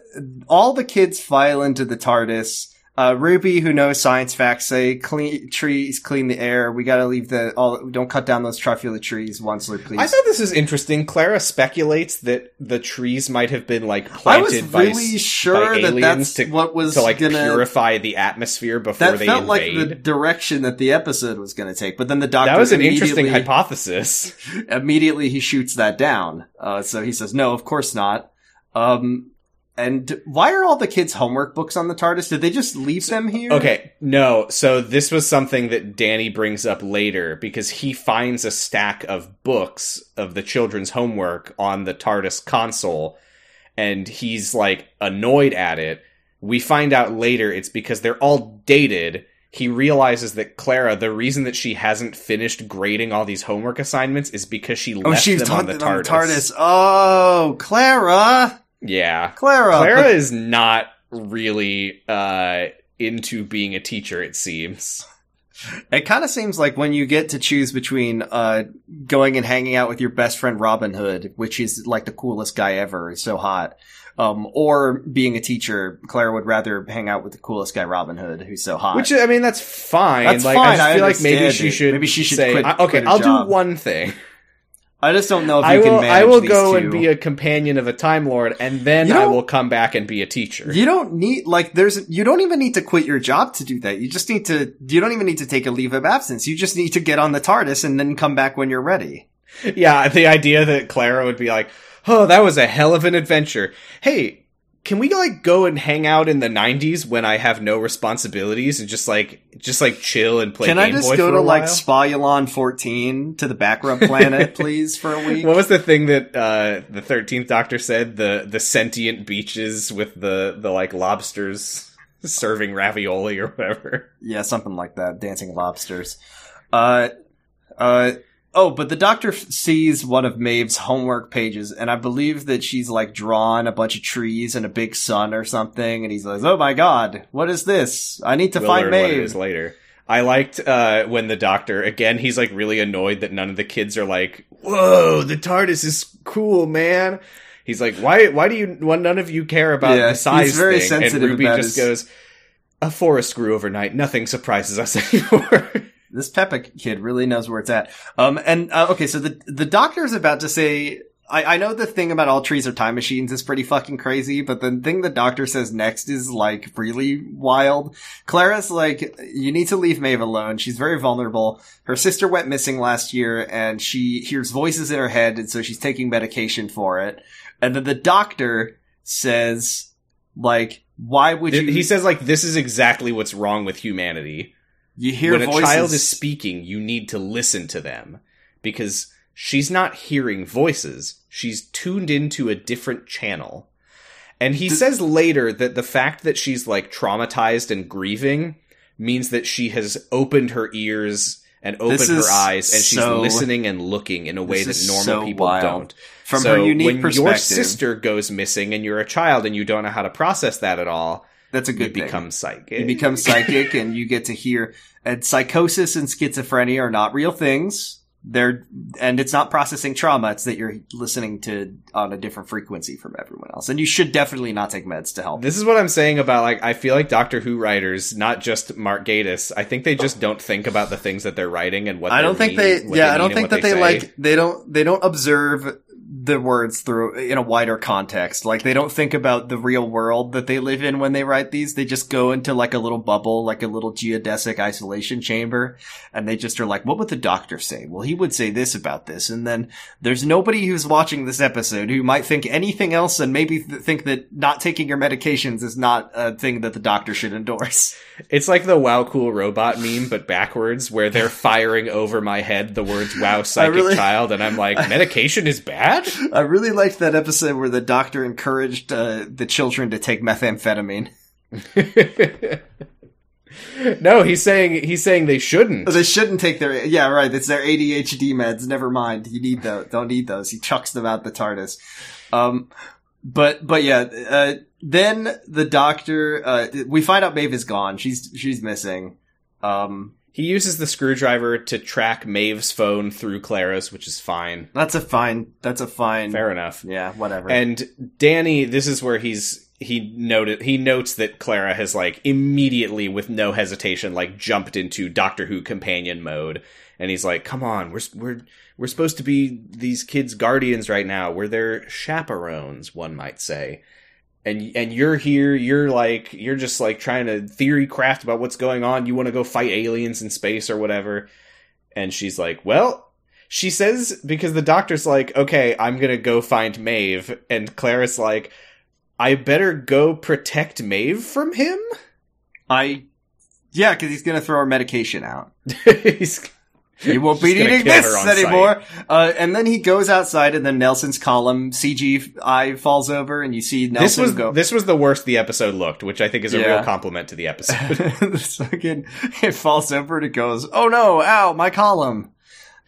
all the kids file into the TARDIS. Uh, Ruby, who knows science facts, say clean trees clean the air. We gotta leave the all. Don't cut down those truffula trees, Once-ler, please. I thought this was interesting. Clara speculates that the trees might have been like I was planted by, sure by that that's to, what was to like gonna- purify the atmosphere before that they felt like the direction that the episode was going to take. But then the doctor that was an interesting hypothesis. <laughs> immediately he shoots that down. Uh, so he says, no, of course not. Um, and why are all the kids' homework books on the TARDIS? Did they just leave them here? Okay, no. So this was something that Danny brings up later because he finds a stack of books of the children's homework on the TARDIS console and he's like annoyed at it. We find out later it's because they're all dated. He realizes that Clara, the reason that she hasn't finished grading all these homework assignments is because she Oh, left she them on the them on the TARDIS. Oh, Clara. Yeah. Clara. Clara But is not really uh into being a teacher it seems. it kind of seems like when you get to choose between, uh, going and hanging out with your best friend Robin Hood, which is like the coolest guy ever. He's so hot. Um, or being a teacher, Clara would rather hang out with the coolest guy, Robin Hood, who's so hot. Which I mean, that's fine. That's like, fine, I I feel like maybe understand she should. Maybe she should say, quit- I- okay, I'll job. do one thing. I just don't know if you I can will. manage I will go two. and be a companion of a Time Lord, and then I will come back and be a teacher. You don't need like there's you don't even need to quit your job to do that. You just need to you don't even need to take a leave of absence. You just need to get on the TARDIS and then come back when you're ready. yeah, the idea that Clara would be like, "Oh, that was a hell of an adventure." Hey, can we like go and hang out in the '90s when I have no responsibilities and just like just like chill and play? Can Game I just Boy go to like? Spalulon 14 to the backrub planet <laughs> please for a week? What was the thing that uh, the Thirteenth Doctor said? The the sentient beaches with the the like lobsters <laughs> serving ravioli or whatever. Yeah, something like that. Dancing lobsters. Uh, uh, oh, but the doctor sees one of Maeve's homework pages, and I believe that she's like drawn a bunch of trees and a big sun or something, and he's like, "Oh my god, what is this? I need to We'll find learn what it Maeve." later. I liked uh, when the Doctor again. He's like really annoyed that none of the kids are like, "Whoa, the TARDIS is cool, man." He's like, "Why? Why do you? Why none of you care about Yeah, the size he's very thing?" sensitive and Ruby just his- goes, a forest grew overnight. Nothing surprises us <laughs> anymore. This Peppa kid really knows where it's at. Um, and uh, okay, so the the doctor is about to say. I, I know the thing about all trees are time machines is pretty fucking crazy, but the thing the doctor says next is like really wild. Clara's like, you need to leave Maeve alone. She's very vulnerable. Her sister went missing last year and she hears voices in her head and so she's taking medication for it. And then the doctor says, like, why would you? he says like this is exactly what's wrong with humanity. You hear when a child is speaking, you need to listen to them because she's not hearing voices. She's tuned into a different channel. And he Th- says later that the fact that she's like traumatized and grieving means that she has opened her ears and opened her eyes and she's so- listening and looking in a way that normal so people wild. don't. From so her unique when perspective, your sister goes missing and you're a child and you don't know how to process that at all, that's a you good thing. become psychic. You become psychic and you get to hear and psychosis and schizophrenia are not real things. They're and it's not processing trauma, it's that you're listening to on a different frequency from everyone else. And you should definitely not take meds to help. This is what I'm saying about like I feel like Doctor Who writers, not just Mark Gatiss. I think they just don't think about the things that they're writing and what I don't think they yeah, I don't mean think that they, say. like they don't they don't observe the words through in a wider context. Like they don't think about the real world that they live in when they write these. They just go into like a little bubble, like a little geodesic isolation chamber, and they just are like, "What would the doctor say?" Well, he would say this about this, and then there's nobody who's watching this episode who might think anything else, and maybe th- think that not taking your medications is not a thing that the doctor should endorse. It's like the "Wow, cool robot" meme, but backwards, where they're firing over my head the words "Wow, <laughs> psychic really- child," and I'm like, medication is bad. <laughs> I really liked that episode where the doctor encouraged uh, the children to take methamphetamine. <laughs> no, he's saying he's saying they shouldn't. They shouldn't take their yeah right. It's their ADHD meds. Never mind. You need those. Don't need those. He chucks them out the TARDIS. Um, but but yeah. Uh, then the doctor. Uh, we find out Maeve is gone. She's she's missing. Um, He uses the screwdriver to track Maeve's phone through Clara's, which is fine. that's a fine. That's a fine. Fair enough. Yeah. Whatever. And Danny, this is where he's he noted he notes that Clara has like immediately with no hesitation like jumped into Doctor Who companion mode and he's like, "Come on, we're we're we're supposed to be these kids guardians right now. We're their chaperones, one might say." And and you're here, you're like you're just like trying to theory craft about what's going on. You want to go fight aliens in space or whatever. And she's like, "Well, she says because the doctor's like, okay, I'm gonna go find Maeve, and Clara's like, I better go protect Maeve from him. I. Yeah, because he's gonna throw our medication out. <laughs> <laughs> He's He won't be needing this anymore. Uh, and then he goes outside, and then Nelson's column CGI falls over, and you see Nelson this was go. this was the worst the episode looked, which I think is a Yeah. real compliment to the <laughs> episode. fucking it falls over and it goes, oh no, ow, my column.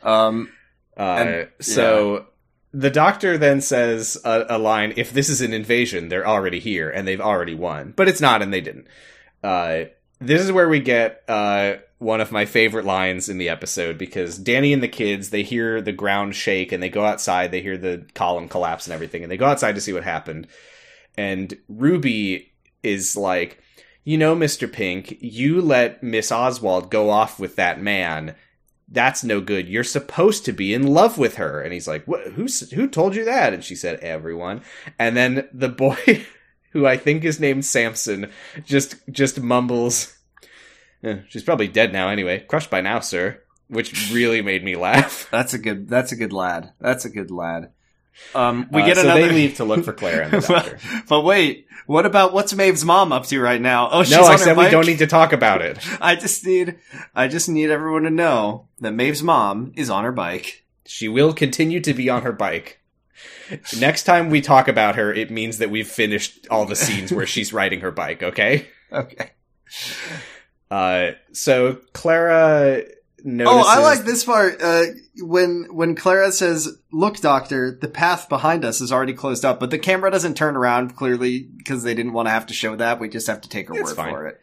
Um, Uh, And- so the doctor then says a, a line: "If this is an invasion, they're already here and they've already won." But it's not, and they didn't. Uh, this is where we get uh, one of my favorite lines in the episode because Danny and the kids they hear the ground shake and they go outside. They hear the column collapse and everything, and they go outside to see what happened. And Ruby is like, "You know, Mister Pink, you let Miss Oswald go off with that man." that's no good. You're supposed to be in love with her. And he's like, who, who told you that? And she said, everyone. And then the boy, <laughs> who I think is named Samson, just, just mumbles, "Eh, she's probably dead now anyway. Crushed by now, sir. Which really made me laugh. <laughs> that's a good. That's a good lad. That's a good lad. Um, we Uh, get so another. they leave to look for Claire and the <laughs> doctor. but wait, what about what's Maeve's mom up to right now? Oh, she's no, I said we don't need to talk about it. <laughs> I just need. I just need everyone to know that Maeve's mom is on her bike. She will continue to be on her bike. Next time we talk about her, it means that we've finished all the scenes where she's riding her bike, okay? <laughs> Okay. Uh, so Clara notices. Oh, I like this part. Uh, when when Clara says, "Look, Doctor, the path behind us is already closed up," but the camera doesn't turn around clearly because they didn't want to have to show that. We just have to take her It's word fine. for it.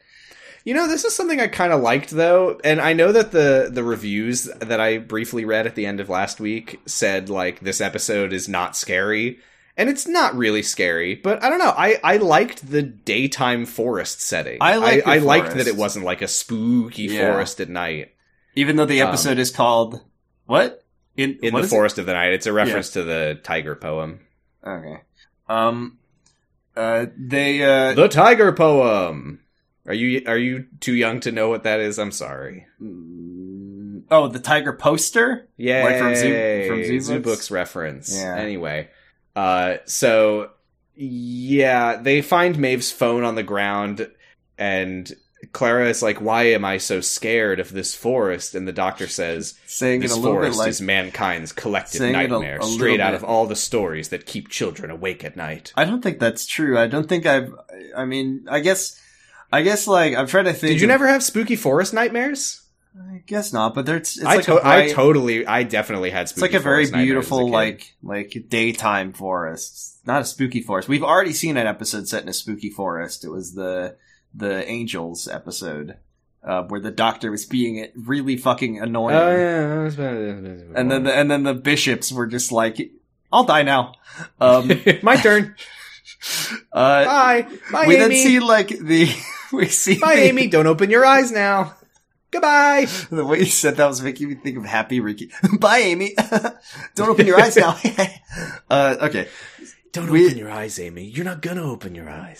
You know, this is something I kind of liked though, and I know that the the reviews that I briefly read at the end of last week said like this episode is not scary, and it's not really scary, but I don't know. I I liked the daytime forest setting. I like the I, liked that it wasn't like a spooky Yeah. forest at night Even though the Um, episode is called what in in what the is it? forest of the night. It's a reference to the tiger poem. Okay. Um. Uh. They. Uh. The tiger poem. Are you are you too young to know what that is? I'm sorry. mm, oh, the tiger poster. Yeah, Like from Zoo- from Zoo Zoo Books? Reference. Yeah. Anyway, uh, so yeah, they find Maeve's phone on the ground, and Clara is like, "Why am I so scared of this forest?" And the doctor says, Saying "This it a little bit forest like is mankind's collective it a- nightmare, a straight out bit. of all the stories that keep children awake at night." I don't think that's true. I don't think I've. I mean, I guess. I guess like I'm trying to think. Did you of- never have spooky forest nightmares? I guess not. But there's. It's I, like to- bright, I totally, I definitely had. Spooky it's like a very as a beautiful, like like daytime forest. Not a spooky forest. We've already seen an episode set in a spooky forest. It was the the angels episode uh, where the doctor was being really fucking annoying, Oh yeah, and then the, and then the bishops were just like, "I'll die now." Um, <laughs> my turn. <laughs> uh, Bye, bye, we Amy. then see like the <laughs> <laughs> we see Bye, the- Amy. Don't open your eyes now. Goodbye. <laughs> The way you said that was making me think of Happy Ricky. <laughs> Bye, Amy. Don't open your eyes now. uh, okay. Don't We- open your eyes, Amy. You're not gonna open your eyes.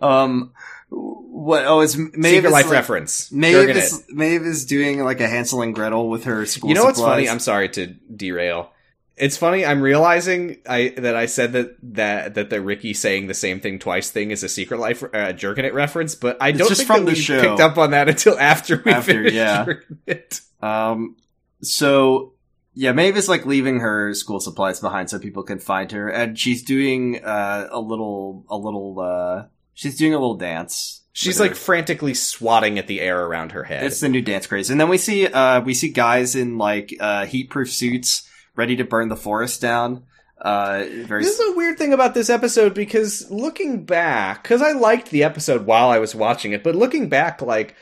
Um, what? Oh, it's Maeve Secret is life like, reference. Maeve is. Maeve is doing like a Hansel and Gretel with her school. You know what's funny? I'm sorry to derail. It's funny. I'm realizing I that I said that that that the Ricky saying the same thing twice thing is a Secret Life uh, Jerkin it reference, but I don't just think from that we show. picked up on that <laughs> until after we After, finished yeah. It. Um, so yeah, Maeve is like leaving her school supplies behind so people can find her, and she's doing uh, a little, a little, uh, she's doing a little dance. She's like frantically swatting at the air around her head. it's the new dance craze, and then we see, uh, we see guys in like uh, heat-proof suits ready to burn the forest down. Uh, very This is a weird thing about this episode because looking back, because I liked the episode while I was watching it, but looking back, like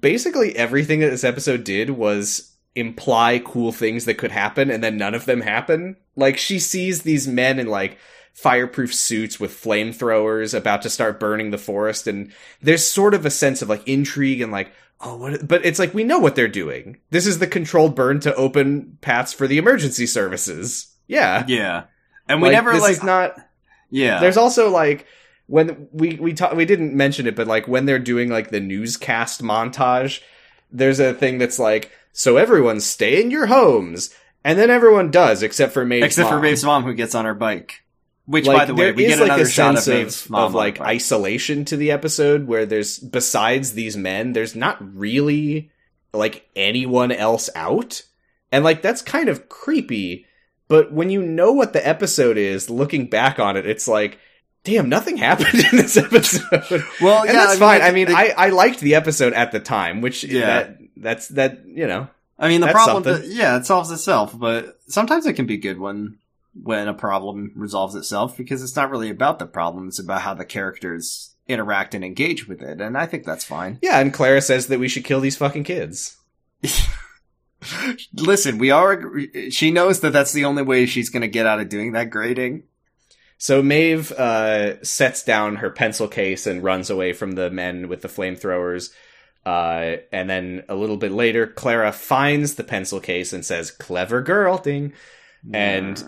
basically everything that this episode did was imply cool things that could happen, and then none of them happen. Like she sees these men in like fireproof suits with flamethrowers about to start burning the forest, and there's sort of a sense of like intrigue and like. Oh, what? But it's like we know what they're doing. This is the controlled burn to open paths for the emergency services. Yeah, yeah, and we Like, never like not yeah. there's also like when we we ta- we didn't mention it, but like when they're doing like the newscast montage, there's a thing that's like, so everyone stay in your homes, and then everyone does except for Maeve's except for mom. Maeve's mom who gets on her bike. Which, Like, by the way, we get like another shot sense of of, Maeve's mom of like isolation to the episode where there's besides these men, there's not really like anyone else out, and like that's kind of creepy. But when you know what the episode is, looking back on it, it's like, damn, nothing <laughs> happened in this episode. Well, and yeah, that's I mean, fine. I mean, the- I, I liked the episode at the time, which Yeah. that that's that you know. I mean, the problem, yeah, it solves itself, but sometimes it can be good when when a problem resolves itself because it's not really about the problem; it's about how the characters interact and engage with it, and I think that's fine. Yeah, and Clara says that we should kill these fucking kids. <laughs> Listen, we are. She knows that that's the only way she's going to get out of doing that grading. So Maeve uh, sets down her pencil case and runs away from the men with the flamethrowers. Uh, and then a little bit later, Clara finds the pencil case and says, "Clever girl, ding." And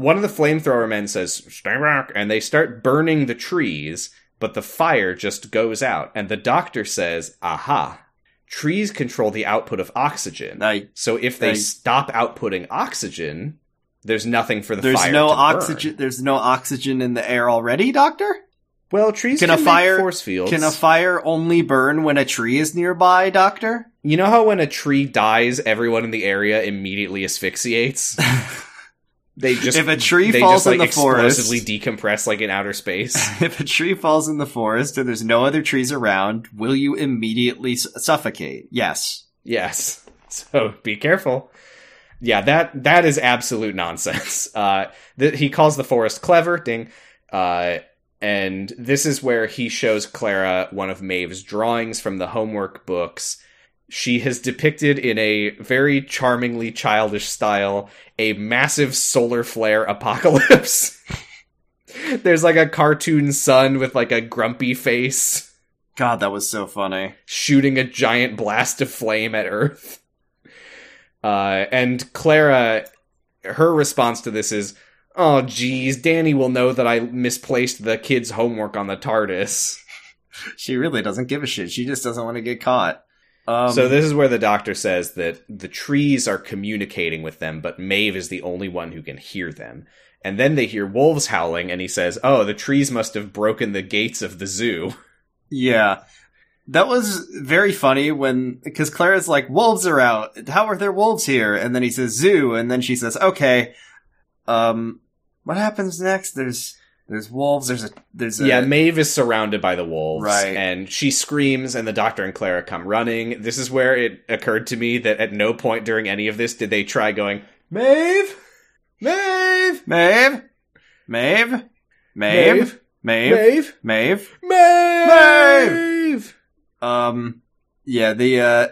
one of the flamethrower men says, "Stay back," and they start burning the trees. But the fire just goes out, and the doctor says, "Aha! Trees control the output of oxygen. I, So if they I- stop outputting oxygen, there's nothing for the there's fire no to burn. oxygen. There's no oxygen in the air already, Doctor. Well, trees Can can, a make fire- force fields. Can a fire only burn when a tree is nearby, Doctor? you know how when a tree dies, everyone in the area immediately asphyxiates. <laughs> they just If a tree they falls just, like, in the forest- explosively decompress like in outer space. <laughs> if a tree falls in the forest and there's no other trees around, will you immediately suffocate? Yes. yes, so be careful. Yeah, that that is absolute nonsense. <laughs> Uh, th- he calls the forest clever, ding. Uh, and this is where he shows Clara one of Maeve's drawings from the homework books. She has depicted in a very charmingly childish style a massive solar flare apocalypse. <laughs> There's like a cartoon sun with like a grumpy face God, that was so funny. shooting a giant blast of flame at Earth. Uh, and Clara, her response to this is, "Oh, geez, Danny will know that I misplaced the kids' homework on the TARDIS." <laughs> She really doesn't give a shit. She just doesn't want to get caught. Um, so this is where the doctor says that the trees are communicating with them, but Maeve is the only one who can hear them. And then they hear wolves howling, and he says, "Oh, the trees must have broken the gates of the zoo." Yeah. That was very funny when, because Clara's like, wolves are out. How are there wolves here? And then he says zoo, and then she says, okay, um, what happens next? There's, there's wolves, there's a, there's a, Yeah, Maeve is surrounded by the wolves, Right. and she screams, and the doctor and Clara come running. This is where it occurred to me that at no point during any of this did they try going, Maeve, Maeve, Maeve? Maeve? Maeve? Maeve? Maeve, Maeve? Maeve. Um, yeah, the, uh,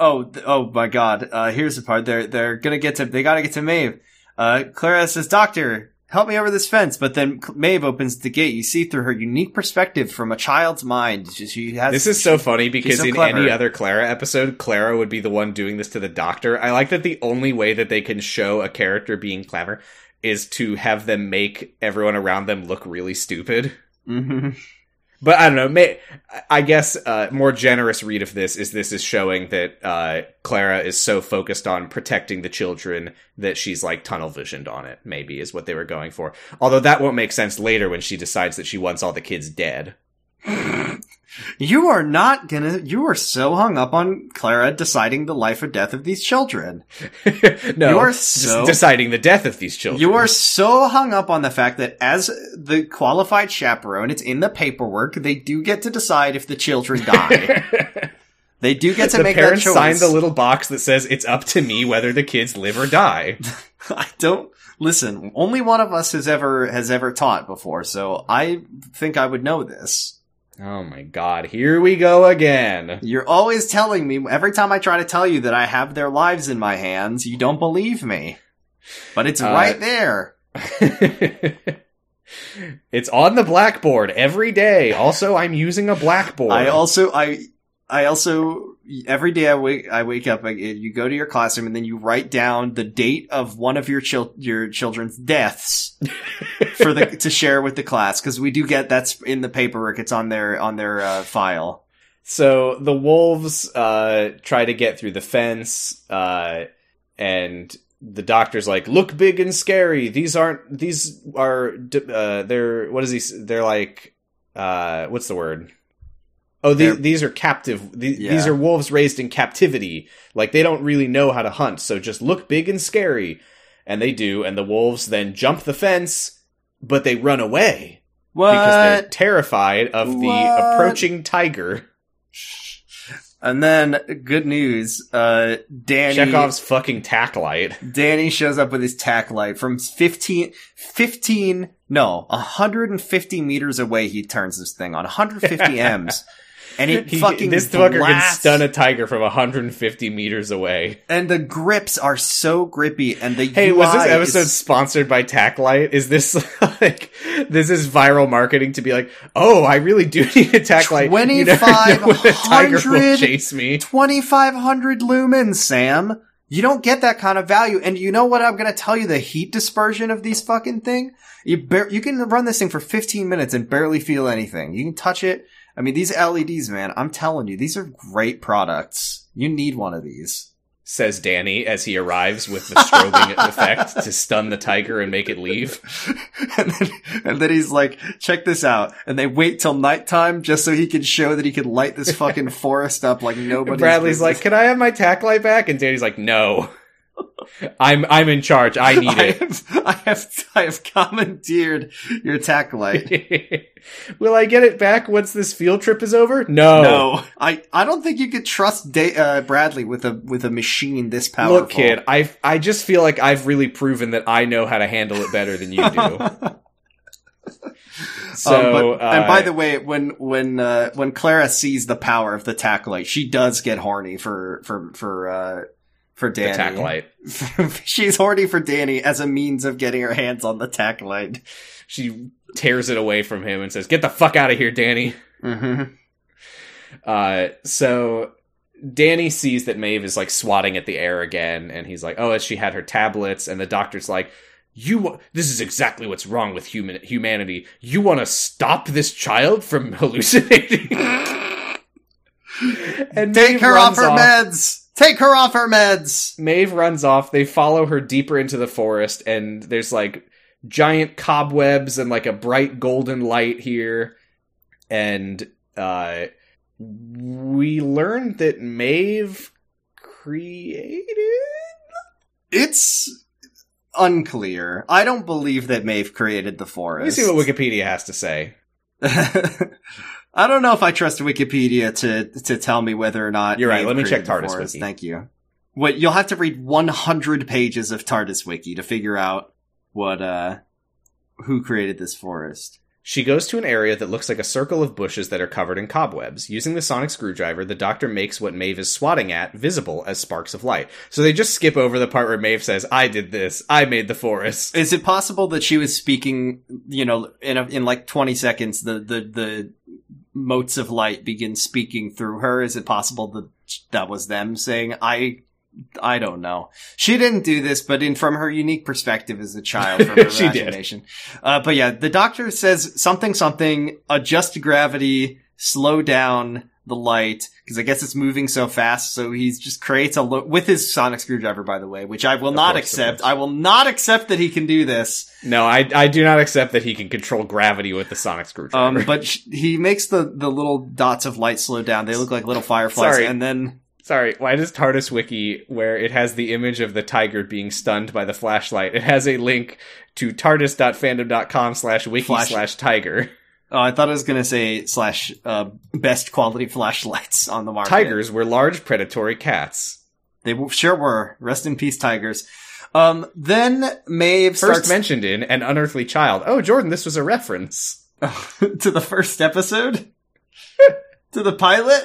oh, th- oh my god, uh, here's the part. They're, they're gonna get to, they gotta get to Maeve. Uh, Clara says, Doctor, help me over this fence, but then Maeve opens the gate. You see through her unique perspective from a child's mind. She- She has, This is so funny because so in clever. any other Clara episode, Clara would be the one doing this to the doctor. I like that the only way that they can show a character being clever is to have them make everyone around them look really stupid. hmm But I don't know. May, I guess uh, more generous read of this is this is showing that uh, Clara is so focused on protecting the children that she's like tunnel visioned on it. Maybe is what they were going for. Although that won't make sense later when she decides that she wants all the kids dead. <laughs> You are not gonna, you are so hung up on Clara deciding the life or death of these children. <laughs> no, You are so- deciding the death of these children. You are so hung up on the fact that as the qualified chaperone, it's in the paperwork, they do get to decide if the children <laughs> die. they do get to the make parents that choice. sign the little box that says it's up to me whether the kids live or die. <laughs> I don't listen. Only one of us has ever has ever taught before, so I think I would know this. Oh my god, here we go again. You're always telling me every time I try to tell you that I have their lives in my hands, you don't believe me. But it's Uh, right there. <laughs> it's on the blackboard every day. Also, I'm using a blackboard. I also I I also every day I wake I wake up. I, you go to your classroom and then you write down the date of one of your chil- your children's deaths <laughs> for the to share with the class because we do get that's in the paperwork. It's on their on their uh, file. So the wolves uh, try to get through the fence, uh, and the doctor's like, "Look big and scary. These aren't. These are. Uh, they're. What is he? They're like. Uh, what's the word? Oh, the, They're- these are captive. These, Yeah. these are wolves raised in captivity. Like they don't really know how to hunt. So just look big and scary, and they do. And the wolves then jump the fence, but they run away because they're terrified of the approaching tiger. And then good news. Uh, Danny Chekhov's fucking tac light. Danny shows up with his tac light from 15, 15, no, 150 meters away. He turns this thing on 150 <laughs> M's. And it <laughs> He- fucking this fucker can stun a tiger from 150 meters away. and the grips are so grippy and the Hey, UI was this episode is- sponsored by Tacklight? Is this <laughs> like this is viral marketing to be like, oh, I really do <laughs> need a Tacklight. You never know when a tiger will 2500 chase me. 2500 lumens, Sam. You don't get that kind of value. And you know what I'm going to tell you the heat dispersion of these fucking thing? You bar- you can run this thing for 15 minutes and barely feel anything. You can touch it. I mean, these LEDs, man, I'm telling you, these are great products. You need one of these. Says Danny as he arrives with the strobing <laughs> effect to stun the tiger and make it leave. <laughs> and then, and then he's like, check this out. And they wait till nighttime just so he can show that he can light this fucking <laughs> forest up like nobody. Bradley's like, "Can I have my tac light back?" And Danny's like, "No, I'm I'm in charge. I need <laughs> I it." have, I have, I have commandeered your tac light. <laughs> Will I get it back once this field trip is over? No. No, I, I don't think you could trust da- uh, Bradley with a with a machine this powerful. Look, kid, I I just feel like I've really proven that I know how to handle it better than you do. <laughs> So, Um, but, and by uh, the way, when when uh, when Clara sees the power of the Tacolite, she does get horny for for for uh, for the Danny. Tacolite. <laughs> She's horny for Danny as a means of getting her hands on the Tacolite. She tears it away from him and says, "Get the fuck out of here, Danny." hmm Uh, so Danny sees that Maeve is like swatting at the air again, and he's like, "Oh, as she had her tablets," and the doctor's like. You, this is exactly what's wrong with human humanity. You want to stop this child from <laughs> hallucinating? <laughs> and Take Maeve her off her meds. Take her off her meds. Maeve runs off. They follow her deeper into the forest, and there's like giant cobwebs and like a bright golden light here. And uh, we learned that Maeve created. It's unclear. I don't believe that Maeve created the Let me see what Wikipedia has to say. <laughs> I don't know if I trust Wikipedia to to tell me whether or not. You're right. Let me check TARDIS. Wiki. Thank you. What you'll have to read 100 pages of TARDIS wiki to figure out what uh who created this forest. She goes to an area that looks like a circle of bushes that are covered in cobwebs. Using the sonic screwdriver, the doctor makes what Maeve is swatting at visible as sparks of light. So they just skip over the part where Maeve says, I did this. I made the forest. Is it possible that she was speaking, you know, in a, in like 20 seconds the the the motes of light begin speaking through her? Is it possible that that was them saying I I don't know. She didn't do this, but in from her unique perspective as a child from <laughs> her She did. Uh, but yeah, the doctor says something something adjust gravity, slow down the light because I guess it's moving so fast. So he just creates a lo- with his sonic screwdriver, by the way, which I will Of not course, accept. I will not accept that he can do this. No, I, I do not accept that he can control gravity with the sonic screwdriver. Um, but sh- he makes the the little dots of light slow down. They look like little fireflies, Sorry. and then Sorry, why does TARDIS Wiki, where it has the image of the tiger being stunned by the flashlight, it has a link to tardis.fandom.com slash wiki slash tiger. Oh, I thought I was gonna say slash uh, best quality flashlights on the market. Tigers were large predatory cats. they w- sure were. Rest in peace, tigers. Um, then Maeve First starts mentioned in An Unearthly Child. Oh, Jordan, this was a reference. <laughs> to the first episode, <laughs> to the pilot.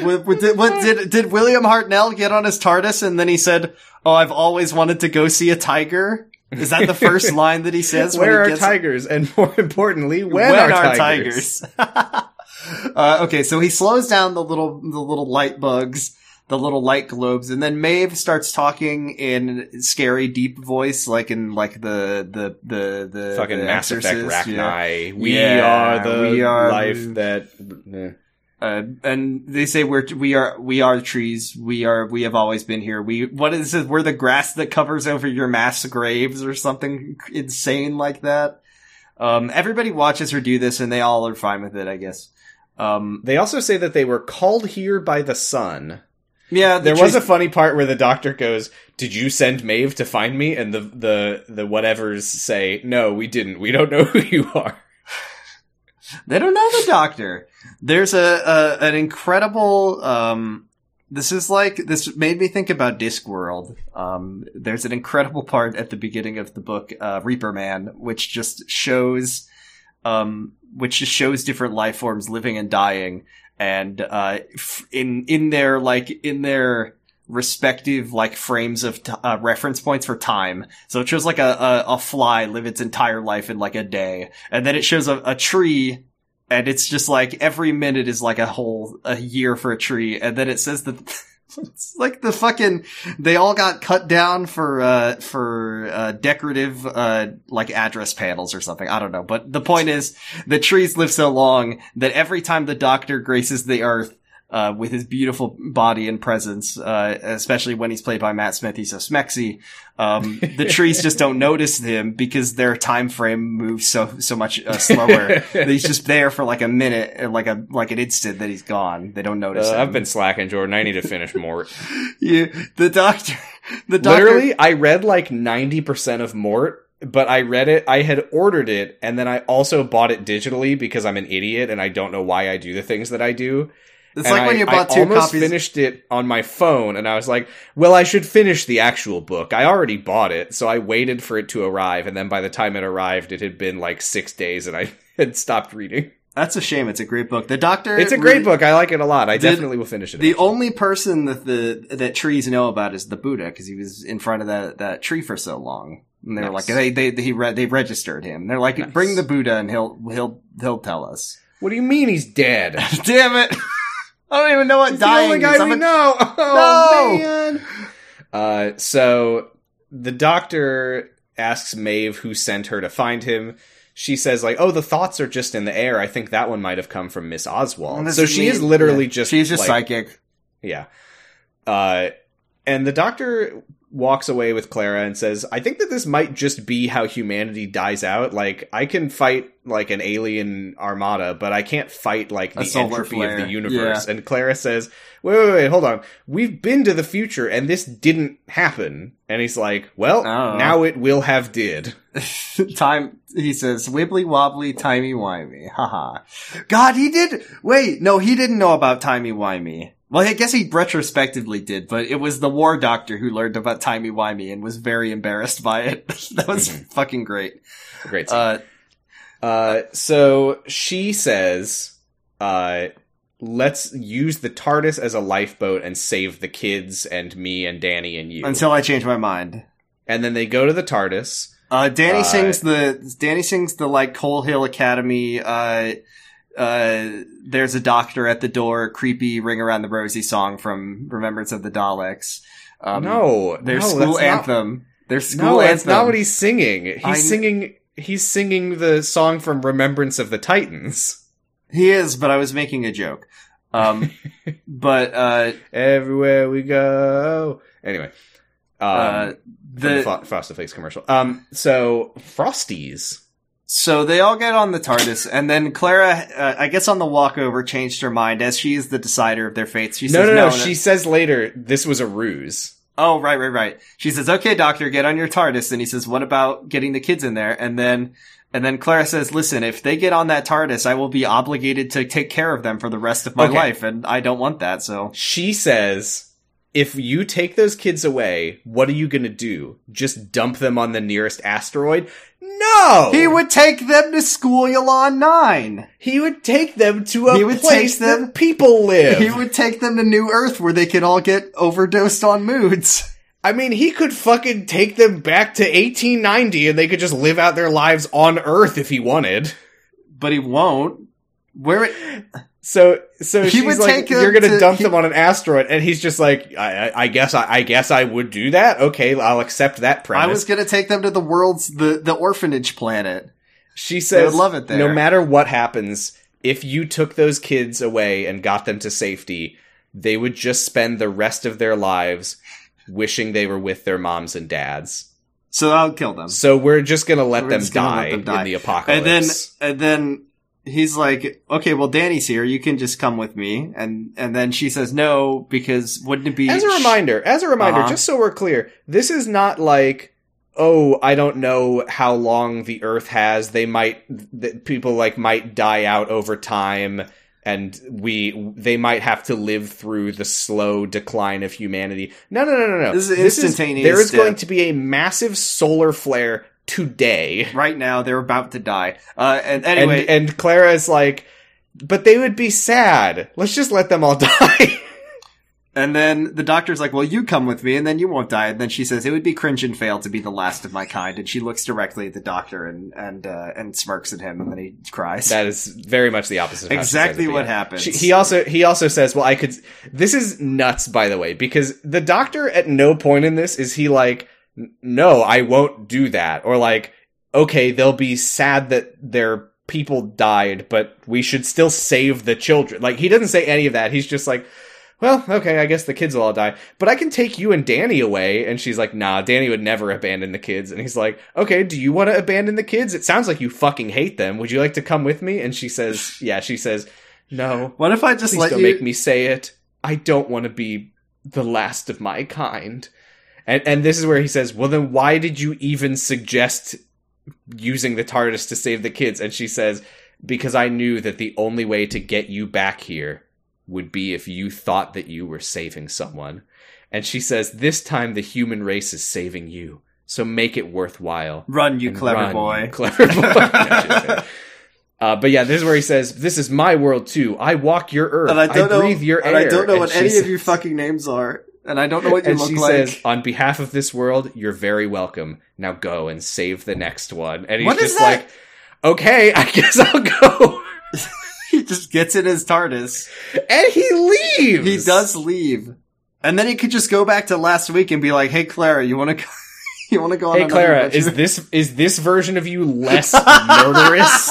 What, what did, what did did William Hartnell get on his TARDIS and then he said, "Oh, I've always wanted to go see a tiger." Is that the first line that he says? when Where he are tigers? And more importantly, when, are, tigers? <laughs> uh, okay, so he slows down the little the little light bugs, the little light globes, and then Maeve starts talking in scary, deep voice, like in like the the the the Fucking the Mass Effect Exorcist, yeah. Rachni. We Yeah, are the we are life that... eh. Uh, and they say we're we are we are trees. We are we have always been here. We what is it? We're the grass that covers over your mass graves or something insane like that. Um, everybody watches her do this, and they all are fine with it, I guess. Um, They also say that they were called here by the sun. yeah, the There was a funny part where the doctor goes, "Did you send Maeve to find me?" And the the the whatevers say, "No, we didn't. We don't know <laughs> who you are." They don't know the doctor. There's a, a an incredible. Um, this is like this made me think about Discworld. Um, there's an incredible part at the beginning of the book, uh, Reaper Man, which just shows, um, which just shows different life forms living and dying, and uh, in in their like in their respective like frames of t- uh, reference points for time. So it shows like a, a a fly live its entire life in like a day, and then it shows a, a tree, and it's just like every minute is like a whole a year for a tree, and then it says that. <laughs> It's like the fucking they all got cut down for uh for uh decorative uh like address panels or something. I don't know. But the point is the trees live so long that every time the doctor graces the earth uh, with his beautiful body and presence, uh, especially when he's played by Matt Smith, he's so smexy. Um, the <laughs> trees just don't notice him because their time frame moves so so much uh, slower. <laughs> he's just there for like a minute, like a like an instant that he's gone. They don't notice. Uh, him. I've been slacking, Jordan. I need to finish Mort. <laughs> Yeah, the doctor. The doctor. Literally, I read like ninety percent of Mort, but I read it. I had ordered it, and then I also bought it digitally because I'm an idiot and I don't know why I do the things that I do. It's And like when I- you bought I two almost copies. finished it on my phone, and I was like, "Well, I should finish the actual book. I already bought it, so I waited for it to arrive, and then by the time it arrived, it had been like six days, and I <laughs> had stopped reading. That's a shame. It's a great book. The Doctor. It's a great really- book. I like it a lot. I Did- definitely will finish it. The only person that the that trees know about is the Buddha because he was in front of that that tree for so long. And they were like, Nice. they they he re- they registered him. They're like, Nice. bring the Buddha and he'll he'll he'll tell us. what do you mean he's dead? <laughs> Damn it! I don't even know what He's the dying only guy is. I'm we a- know. <laughs> Oh No! man. Uh, so the doctor asks Maeve who sent her to find him. She says like, "Oh, the thoughts are just in the air. I think that one might have come from Miss Oswald." Well, so she me- is literally yeah. just she's just like, psychic. Yeah. Uh, and the doctor walks away with Clara and says, I think that this might just be how humanity dies out. Like, I can fight, like, an alien armada, but I can't fight, like, the entropy flare. of the universe. And Clara says, wait, wait, wait, hold on. We've been to the future and this didn't happen. And he's like, well, Oh. now it will have did. <laughs> <laughs> Time he says wibbly wobbly timey wimey. <laughs> Haha. God, he did. Wait, no, he didn't know about timey wimey. Well, I guess he retrospectively did, but it was the war doctor who learned about timey wimey and was very embarrassed by it. <laughs> that was Mhm. fucking great. Great scene. Uh, Uh, so she says, uh, let's use the TARDIS as a lifeboat and save the kids and me and Danny and you. until I change my mind. and then they go to the TARDIS. Uh, Danny Uh, sings the Danny sings the like Coal Hill Academy. Uh, uh, there's a doctor at the door. Creepy "Ring Around the Rosie" song from Remembrance of the Daleks. Um, no, their no, school that's not- anthem. Their school no, anthem. that's not what he's singing. He's I singing. He's singing the song from Remembrance of the Titans. He is, but I was making a joke. Um, <laughs> but uh, Everywhere we go. Anyway, um, uh, the the Fro- Frosted Flakes commercial. Um, so Frosties. So they all get on the TARDIS, and then Clara, uh, I guess, on the walkover, changed her mind as she is the decider of their fates. She No, says, no, no, no, She says later this was a ruse. Oh, right, right, right. She says, "Okay, doctor, get on your TARDIS." And he says, "What about getting the kids in there?" And then, and then Clara says, "Listen, if they get on that TARDIS, I will be obligated to take care of them for the rest of my Okay. life, and I don't want that." So She says, if you take those kids away, what are you gonna do? Just dump them on the nearest asteroid? No! he would take them to School Elon Nine. He would take them to a He would place take them- that people live. He would take them to New Earth, where they could all get overdosed on moods. I mean, he could fucking take them back to 1890 and they could just live out their lives on Earth if he wanted. But he won't. Where? It, So, so He she's would like, take "You're gonna dump he- them on an asteroid," and he's just like, "I, I, I guess, I, I guess I would do that. Okay, I'll accept that premise." I was gonna take them to the world's the the orphanage planet. She says, love it there. No matter what happens, if you took those kids away and got them to safety, they would just spend the rest of their lives wishing they were with their moms and dads. So I'll kill them. So we're just gonna let, them, just let die them die. in the apocalypse. And then and then he's like, "Okay, well, Danny's here. You can just come with me." And and then she says, "No, because wouldn't it be as a reminder, as a reminder, Uh-huh. just so we're clear, this is not like, oh, I don't know how long the Earth has. They might, th- people like might die out over time, and we, they might have to live through the slow decline of humanity. No, no, no, no, no. This is instantaneous there is death. going to be a massive solar flare today. right now they're about to die?" Uh, and anyway, and, and Clara is like, but they would be sad. Let's just let them all <laughs> die. And then the doctor's like, well, you come with me and then you won't die. And then she says, it would be cringe and fail to be the last of my kind. And she looks directly at the doctor and, and, uh, and smirks at him and then he cries. That is very much the opposite. Of Exactly says it, but what happens. She, he also he also says, "Well, I could." This is nuts, by the way, because the doctor at no point in this is he like, "N- "No, I won't do that," or like, "Okay, they'll be sad that their people died, but we should still save the children." Like he doesn't say any of that. He's just like. Well, okay, I guess the kids will all die, but I can take you and Danny away. And she's like, nah, Danny would never abandon the kids. And he's like, okay, do you want to abandon the kids? It sounds like you fucking hate them. Would you like to come with me? And she says, <laughs> yeah, she says, no, what if I just please let don't you, make me say it. I don't want to be the last of my kind. And, and this is where he says, well, then why did you even suggest using the TARDIS to save the kids? And she says, because I knew that the only way to get you back here would be if you thought that you were saving someone. And she says, This time the human race is saving you. So make it worthwhile. Run, you And clever run, boy. you <laughs> clever boy. <laughs> <laughs> Uh, but yeah, this is where he says, This is my world too. I walk your earth. and I don't know. breathe your and air. I don't know And what any says- of your fucking names are, and I don't know what you and look she like. says, "On behalf of this world, you're very welcome. Now go and save the next one." And he's What just like, "Okay, I guess I'll go." <laughs> he just gets in his TARDIS. and he leaves. He does leave, and then he could just go back to last week and be like, "Hey, Clara, you want to go? <laughs> You want to go on?" Hey Clara, adventure?" is this is this version of you less <laughs> murderous?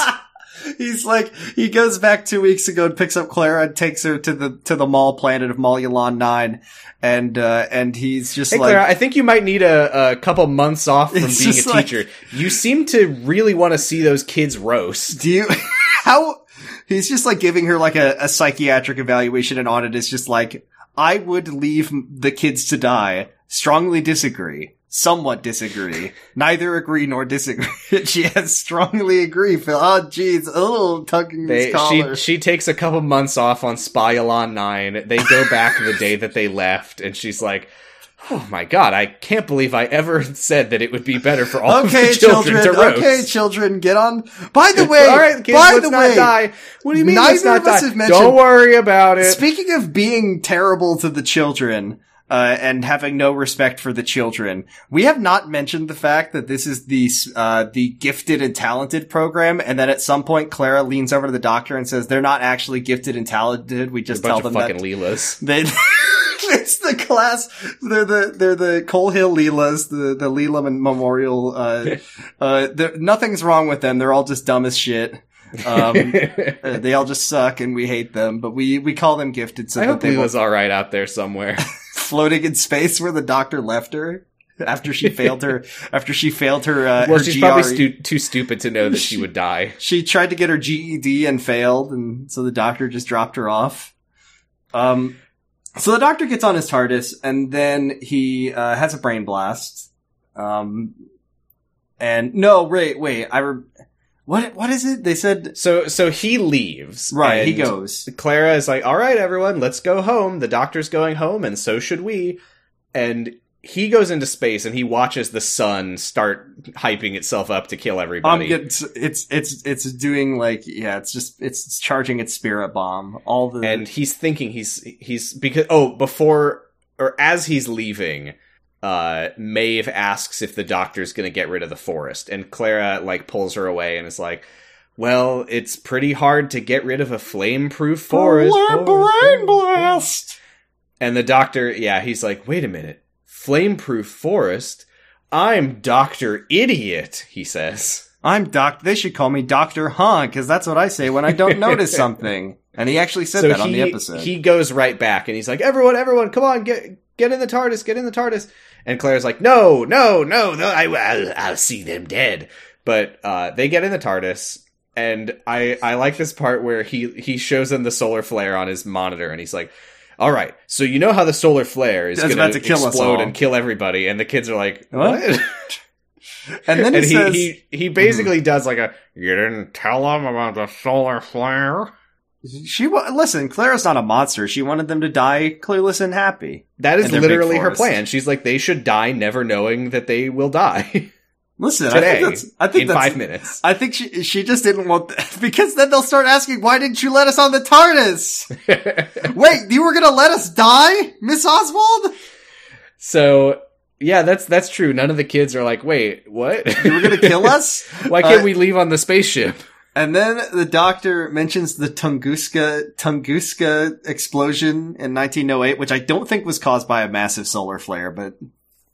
He's like he goes back two weeks ago and picks up Clara and takes her to the to the mall planet of Molulon Nine, and uh, and he's just Hey like Clara, I think you might need a, a couple months off from being a like- teacher. You seem to really want to see those kids roast. Do you <laughs> how he's just like giving her like a, a psychiatric evaluation and on it is just like I would leave the kids to die. Strongly disagree. Somewhat disagree. Neither agree nor disagree. <laughs> she has strongly agree. Phil. Oh jeez, a little tugging They, she she takes a couple months off on Spyalon Nine. They go back the day that they left, and she's like, "Oh my god, I can't believe I ever said that it would be better for all okay, of the children, children. to roast." Okay, children, get on. By the way, all right, kids, by the way, die. What do you mean? neither of us die? have mentioned- Don't worry about it. Speaking of being terrible to the children, uh, and having no respect for the children, we have not mentioned the fact that this is the, uh, the gifted and talented program, and then at some point Clara leans over to the doctor and says, they're not actually gifted and talented, we just tell them fucking that. Leelas. They, <laughs> it's the class, they're the, they're the Coal Hill Leelas, the, the Leela Memorial, uh, <laughs> uh, nothing's wrong with them, they're all just dumb as shit. Um, <laughs> uh, they all just suck and we hate them, but we, we call them gifted so I that hope they won't all right out there somewhere. Floating in space where the doctor left her after she failed her, <laughs> after she failed her, uh, well, her she's GRE. probably stu- too stupid to know that she would die. she tried to get her GED and failed, and so the doctor just dropped her off. Um, so the doctor gets on his TARDIS, and then he uh, has a brain blast. Um, and no, wait, wait, I re- what what is it? They said So, so he leaves. right. He goes. Clara is like, "All right, everyone, let's go home. The doctor's going home, and so should we." And he goes into space, and he watches the sun start hyping itself up to kill Um, everybody. it's it's it's it's doing like yeah, it's just it's, it's charging its spirit bomb. All the and he's thinking he's he's because oh before or as he's leaving uh Maeve asks if the doctor's going to get rid of the forest and Clara like pulls her away and is like well it's pretty hard to get rid of a flame-proof forest, Brain forest, forest." blast. and the doctor yeah he's like wait a minute flame-proof forest I'm Dr. Idiot he says I'm Doc. They should call me Doctor Huh, because that's what I say when I don't notice <laughs> something. And he actually said that on the episode. He goes right back and he's like, "Everyone, everyone, come on, get get in the TARDIS, get in the TARDIS." And Claire's like, "No, no, no, no, I, I'll, I'll see them dead." But uh, they get in the TARDIS, and I I like this part where he he shows them the solar flare on his monitor, and he's like. All right, so you know how the solar flare is going about to kill explode all." and kill everybody, and the kids are like, What? "What?" <laughs> <laughs> and then he and he, says, he he basically does like a you didn't tell them about the solar flare. "She wa- listen. Clara's not a monster. She wanted them to die clueless and happy. That is And their big literally her forest. plan. She's like, they should die never knowing that they will die <laughs> Listen, I today think that's. I think in that's. five minutes. I think she she just didn't want that <laughs> because then they'll start asking why didn't you let us on the TARDIS? <laughs> Wait, you were gonna let us die, Miss Oswald? so yeah, that's that's true. None of the kids are like, wait, what? You were gonna kill us? Why can't Uh, we leave on the spaceship? And then the doctor mentions the Tunguska Tunguska explosion in 1908, which I don't think was caused by a massive solar flare, but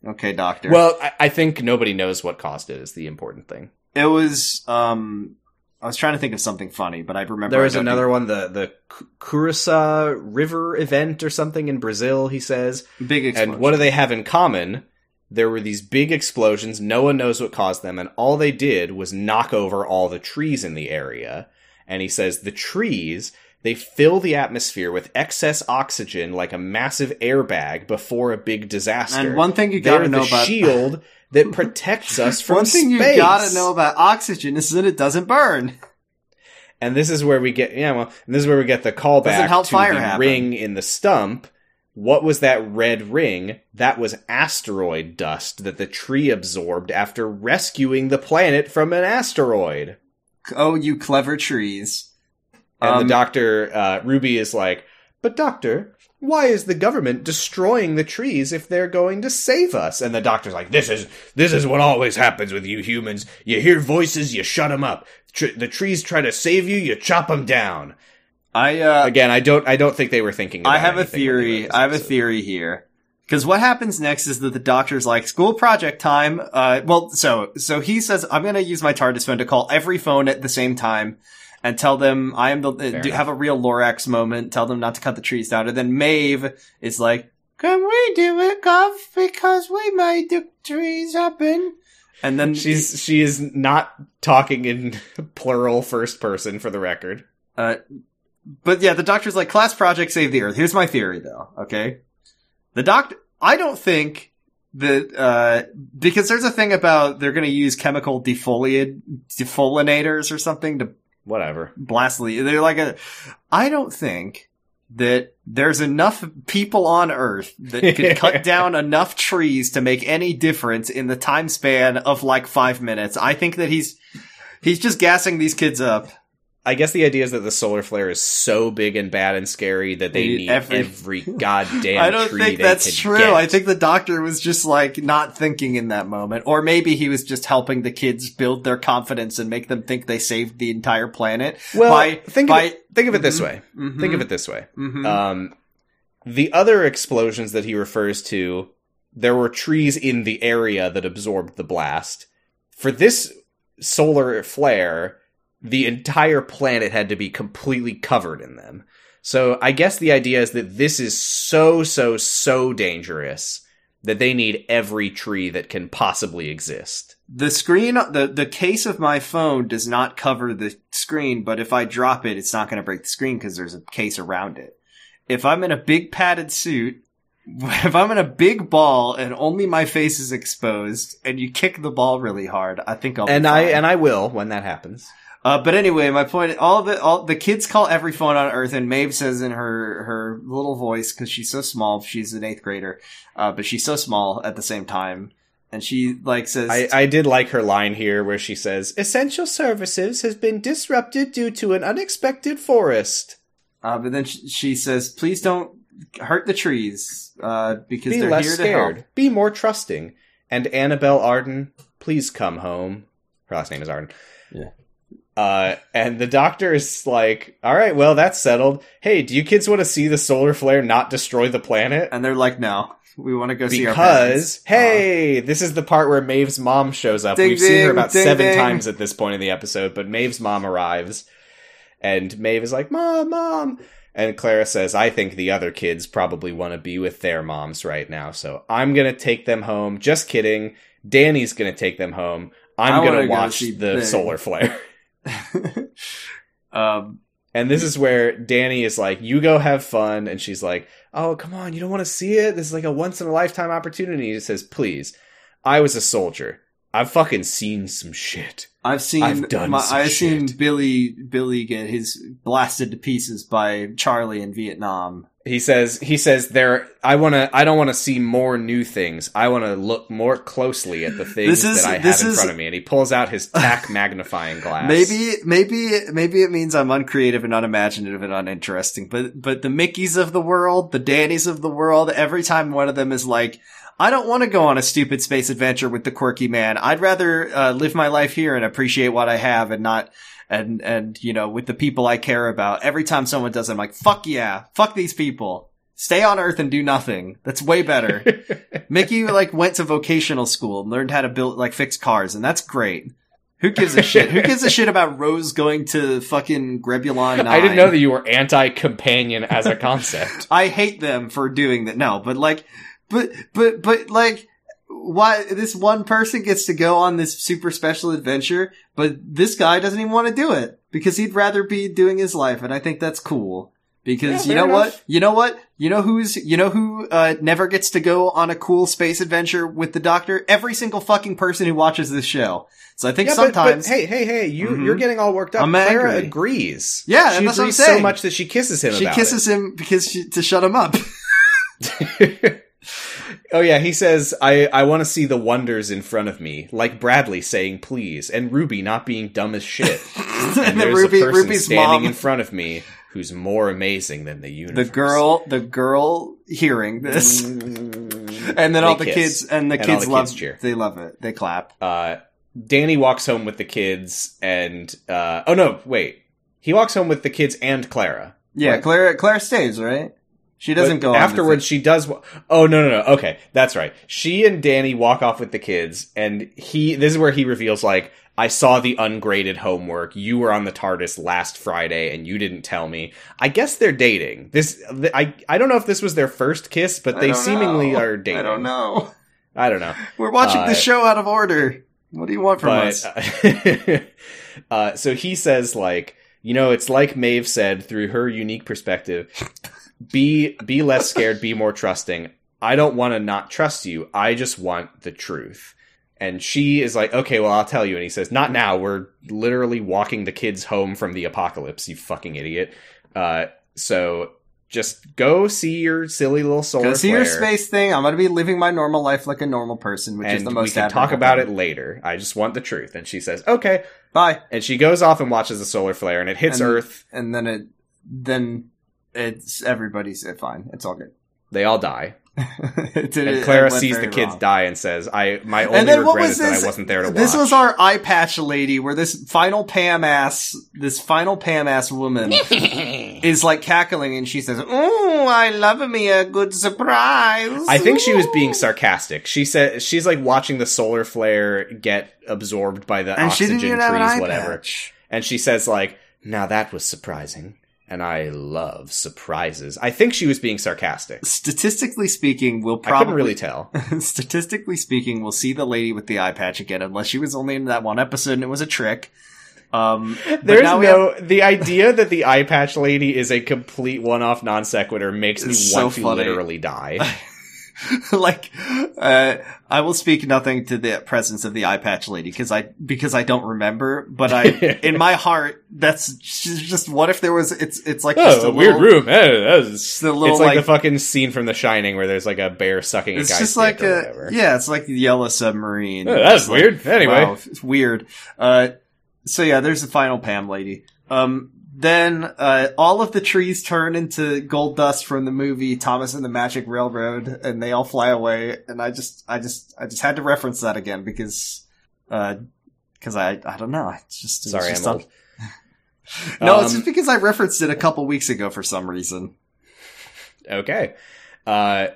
okay, doctor. Well, I, I think nobody knows what caused it. Is the important thing. it was. Um, I was trying to think of something funny, but I remember There was don't another one, the the Cu- Curacao River event or something in Brazil. He says, big explosion. and what do they have in common? There were these big explosions. No one knows what caused them, and all they did was knock over all the trees in the area. And he says the trees they fill the atmosphere with excess oxygen like a massive airbag before a big disaster. And one thing you They're gotta know about the about shield that <laughs> protects us from one thing space. you gotta know about oxygen is that it doesn't burn. And this is where we get yeah, well, this is where we get the callback help to fire the happen. ring in the stump. What was that red ring? That was asteroid dust that the tree absorbed after rescuing the planet from an asteroid. Oh, you clever trees. And Um, the doctor, uh, Ruby is like, but doctor, why is the government destroying the trees if they're going to save us? And the doctor's like, this is, this is what always happens with you humans. You hear voices, you shut them up. Tr- the trees try to save you, you chop them down. I uh, Again, I don't, I don't think they were thinking about I have a anything when they wrote theory. I have a theory here. Because what happens next is that the doctor's like, school project time. Uh, well, so, so he says, I'm going to use my TARDIS phone to call every phone at the same time and tell them I am the, uh, do, have a real Lorax moment, tell them not to cut the trees down. And then Maeve is like, can we do it, Gov? Because we made the trees happen. And then She's, she is not talking in <laughs> plural first person for the record. Uh, but yeah, the doctor's like, class project save the earth. Here's my theory though, okay? The doctor, I don't think that, uh, because there's a thing about they're gonna use chemical defoliate, defolinators or something to Whatever. blast the, they're like a, I don't think that there's enough people on earth that could cut <laughs> down enough trees to make any difference in the time span of like five minutes. I think that he's, he's just gassing these kids up. I guess the idea is that the solar flare is so big and bad and scary that they They need every- every, goddamn <laughs> I don't tree think that's true. get. I think the doctor was just like not thinking in that moment. Or maybe he was just helping the kids build their confidence and make them think they saved the entire planet. well, by- think by- of it, think of it this Mhm. way. Mhm. Think of it this way. Mhm. Um, the other explosions that he refers to, there were trees in the area that absorbed the blast. For this solar flare, the entire planet had to be completely covered in them. So I guess the idea is that this is so, so, so dangerous that they need every tree that can possibly exist. the screen, the, the case of my phone does not cover the screen, but if I drop it, it's not going to break the screen because there's a case around it. If I'm in a big padded suit, <laughs> if I'm in a big ball and only my face is exposed and you kick the ball really hard, I think I'll be and I and I will when that happens. Uh, but anyway, my point, all of it, all the kids call every phone on Earth, and Maeve says in her her little voice because she's so small, she's an eighth grader, uh, but she's so small at the same time, and she like says, I, I did like her line here where she says, "Essential services has been disrupted due to an unexpected forest. uh, but then she, she says, please don't hurt the trees, uh, because Be they're less here to help. Be more trusting. And Annabelle Arden, please come home. Her last name is Arden. Yeah. Uh, and the doctor is like, all right, well, that's settled. Hey, do you kids want to see the solar flare not destroy the planet? And they're like, no, we want to go see our parents. Because, hey, this is the part where Maeve's mom shows up. Ding, We've seen her about ding, seven ding. times at this point in the episode, but Maeve's mom arrives, and Maeve is like, Mom, Mom. And Clara says, I think the other kids probably want to be with their moms right now, so I'm going to take them home. Just kidding. Danny's going to take them home. I'm going to go watch the Big. solar flare. <laughs> <laughs> um, And this is where Danny is like, "You go have fun," and she's like, "Oh, come on, you don't want to see it? This is like a once in a lifetime opportunity." He says, "Please, I was a soldier. I've fucking seen some shit." I've seen I've done my, I've seen. Billy Billy get his blasted to pieces by Charlie in Vietnam. He says, "He says there. I want to. I don't want to see more new things. I want to look more closely at the things is- that I have in is- front of me." And he pulls out his tack <laughs> magnifying glass. Maybe, maybe, maybe it means I'm uncreative and unimaginative and uninteresting. But, but the Mickeys of the world, the Dannys of the world, every time one of them is like, I don't want to go on a stupid space adventure with the quirky man. I'd rather uh, live my life here and appreciate what I have and not, and, and, you know, with the people I care about. Every time someone does it, I'm like, fuck yeah, fuck these people. Stay on Earth and do nothing. That's way better. <laughs> Mickey like went to vocational school and learned how to build like fix cars, and that's great. Who gives a shit? Who gives a shit about Rose going to fucking Grebulon 9? I didn't know that you were anti-companion as a concept. <laughs> I hate them for doing that. No, but like, but, but, but like, why this one person gets to go on this super special adventure, but this guy doesn't even want to do it because he'd rather be doing his life, and I think that's cool. Because Yeah, you know fair what? You know what? You know who's you know who uh, never gets to go on a cool space adventure with the Doctor? Every single fucking person who watches this show. So I think Yeah, but, but sometimes hey, hey, hey, you Mhm. you're getting all worked up. I'm Clara angry. agrees. Yeah, she and that's what I'm agrees so much that she kisses him. she kisses him because she, to shut him up. <laughs> oh yeah, he says, "I I want to see the wonders in front of me, like Bradley saying please, and Ruby not being dumb as shit." <laughs> and there's Ruby, a person Ruby's standing mom, in front of me who's more amazing than the universe. the girl, the girl hearing this, <laughs> and then all the kiss. kids and the And kids the love. kids cheer. They love it. They clap. uh, Danny walks home with the kids, and uh, oh no, wait, he walks home with the kids and Clara. Yeah, Right. Claire. Claire stays right. She doesn't But go on afterwards. She does. wa- Oh no, no, no. Okay, that's right. She and Danny walk off with the kids, and he. This is where he reveals, like, I saw the ungraded homework. You were on the TARDIS last Friday, and you didn't tell me. I guess they're dating. This. I. I don't know if this was their first kiss, but they seemingly know. are dating. I don't know. I don't know. We're watching Uh, the show out of order. What do you want from us? but <laughs> uh, so he says like you know it's like Maeve said through her unique perspective be be less scared be more trusting I don't want to not trust you I just want the truth and she is like okay well I'll tell you and he says not now we're literally walking the kids home from the apocalypse you fucking idiot uh so just go see your silly little solar Go see your space thing. I'm gonna be living my normal life like a normal person, which and is the most. we can talk about it later. I just want the truth. And she says, okay. Bye. And she goes off and watches the solar flare, and it hits And- Earth. And then it, then it's everybody's fine. It's all good. They all die, <laughs> It and Clara sees the kids wrong. die and says, "I my only And then what regret is that? I wasn't there to watch." This was our eye patch lady, where this final Pam ass, this final Pam ass woman <laughs> is like cackling, and she says, "Oh, I love me a good surprise." I think she was being sarcastic. She said she's like watching the solar flare get absorbed by the and oxygen didn't even have an trees, whatever. patch. And she says like, "Now that was surprising." And I love surprises. I think she was being sarcastic. Statistically speaking, we'll I probably couldn't really tell. <laughs> statistically speaking, we'll see the lady with the eye patch again, unless she was only in that one episode and it was a trick. Um, There's no the idea that the eye patch lady is a complete one-off non sequitur makes me so want to literally die. <laughs> <laughs> like, uh, I will speak nothing to the presence of the eye patch lady because I because I don't remember. But I, <laughs> in my heart, that's just. What if there was? It's it's like just oh, a weird little- room. Eh, that's- Just a little it's like, like, the fucking scene from The Shining where there's like a bear sucking a it's guy's just like a yeah. It's like the yellow submarine. Oh, that's It's like, weird. Anyway, Wow, it's weird. Uh, so yeah, there's the final Pam lady. Um, then uh, all of the trees turn into gold dust from the movie Thomas and the Magic Railroad, and they all fly away. And I just, I just, I just had to reference that again because, because I, I don't know. It's just, sorry, just I'm old. <laughs> No, it's Um, just because I referenced it a couple weeks ago for some reason. Okay. Uh,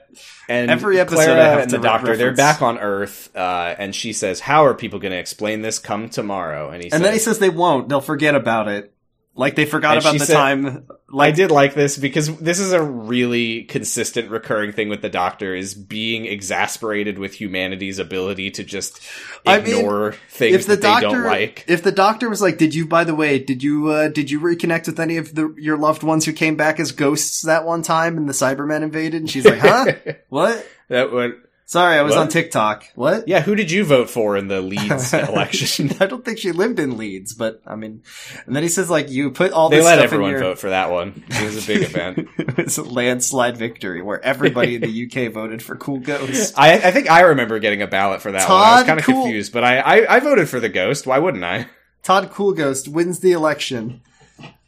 and Every episode Clara I have and to the doctor, they're back on Earth, uh, and she says, "How are people going to explain this? Come tomorrow." And he And says, then he says they won't. They'll forget about it. Like they forgot And about the said- time. I did like this because this is a really consistent recurring thing with the Doctor is being exasperated with humanity's ability to just I mean, ignore things if the that doctor, they don't like. if the doctor was like, "Did you, by the way, did you, uh, did you reconnect with any of the your loved ones who came back as ghosts that one time and the Cybermen invaded?" And she's like, "Huh? <laughs> what? that would, Sorry, I was What? on TikTok. What? yeah. Who did you vote for in the <laughs> Leeds election? <laughs> I don't think she lived in Leeds, but I mean, and then he says like, "You put all They let everyone in your." vote for that one. It was a big <laughs> event. it's a landslide victory where everybody in the UK voted for Cool Ghost. I, I think I remember getting a ballot for that one. I was kind of Cool- confused, but I, I, I voted for the ghost. Why wouldn't I? Todd Cool Ghost wins the election.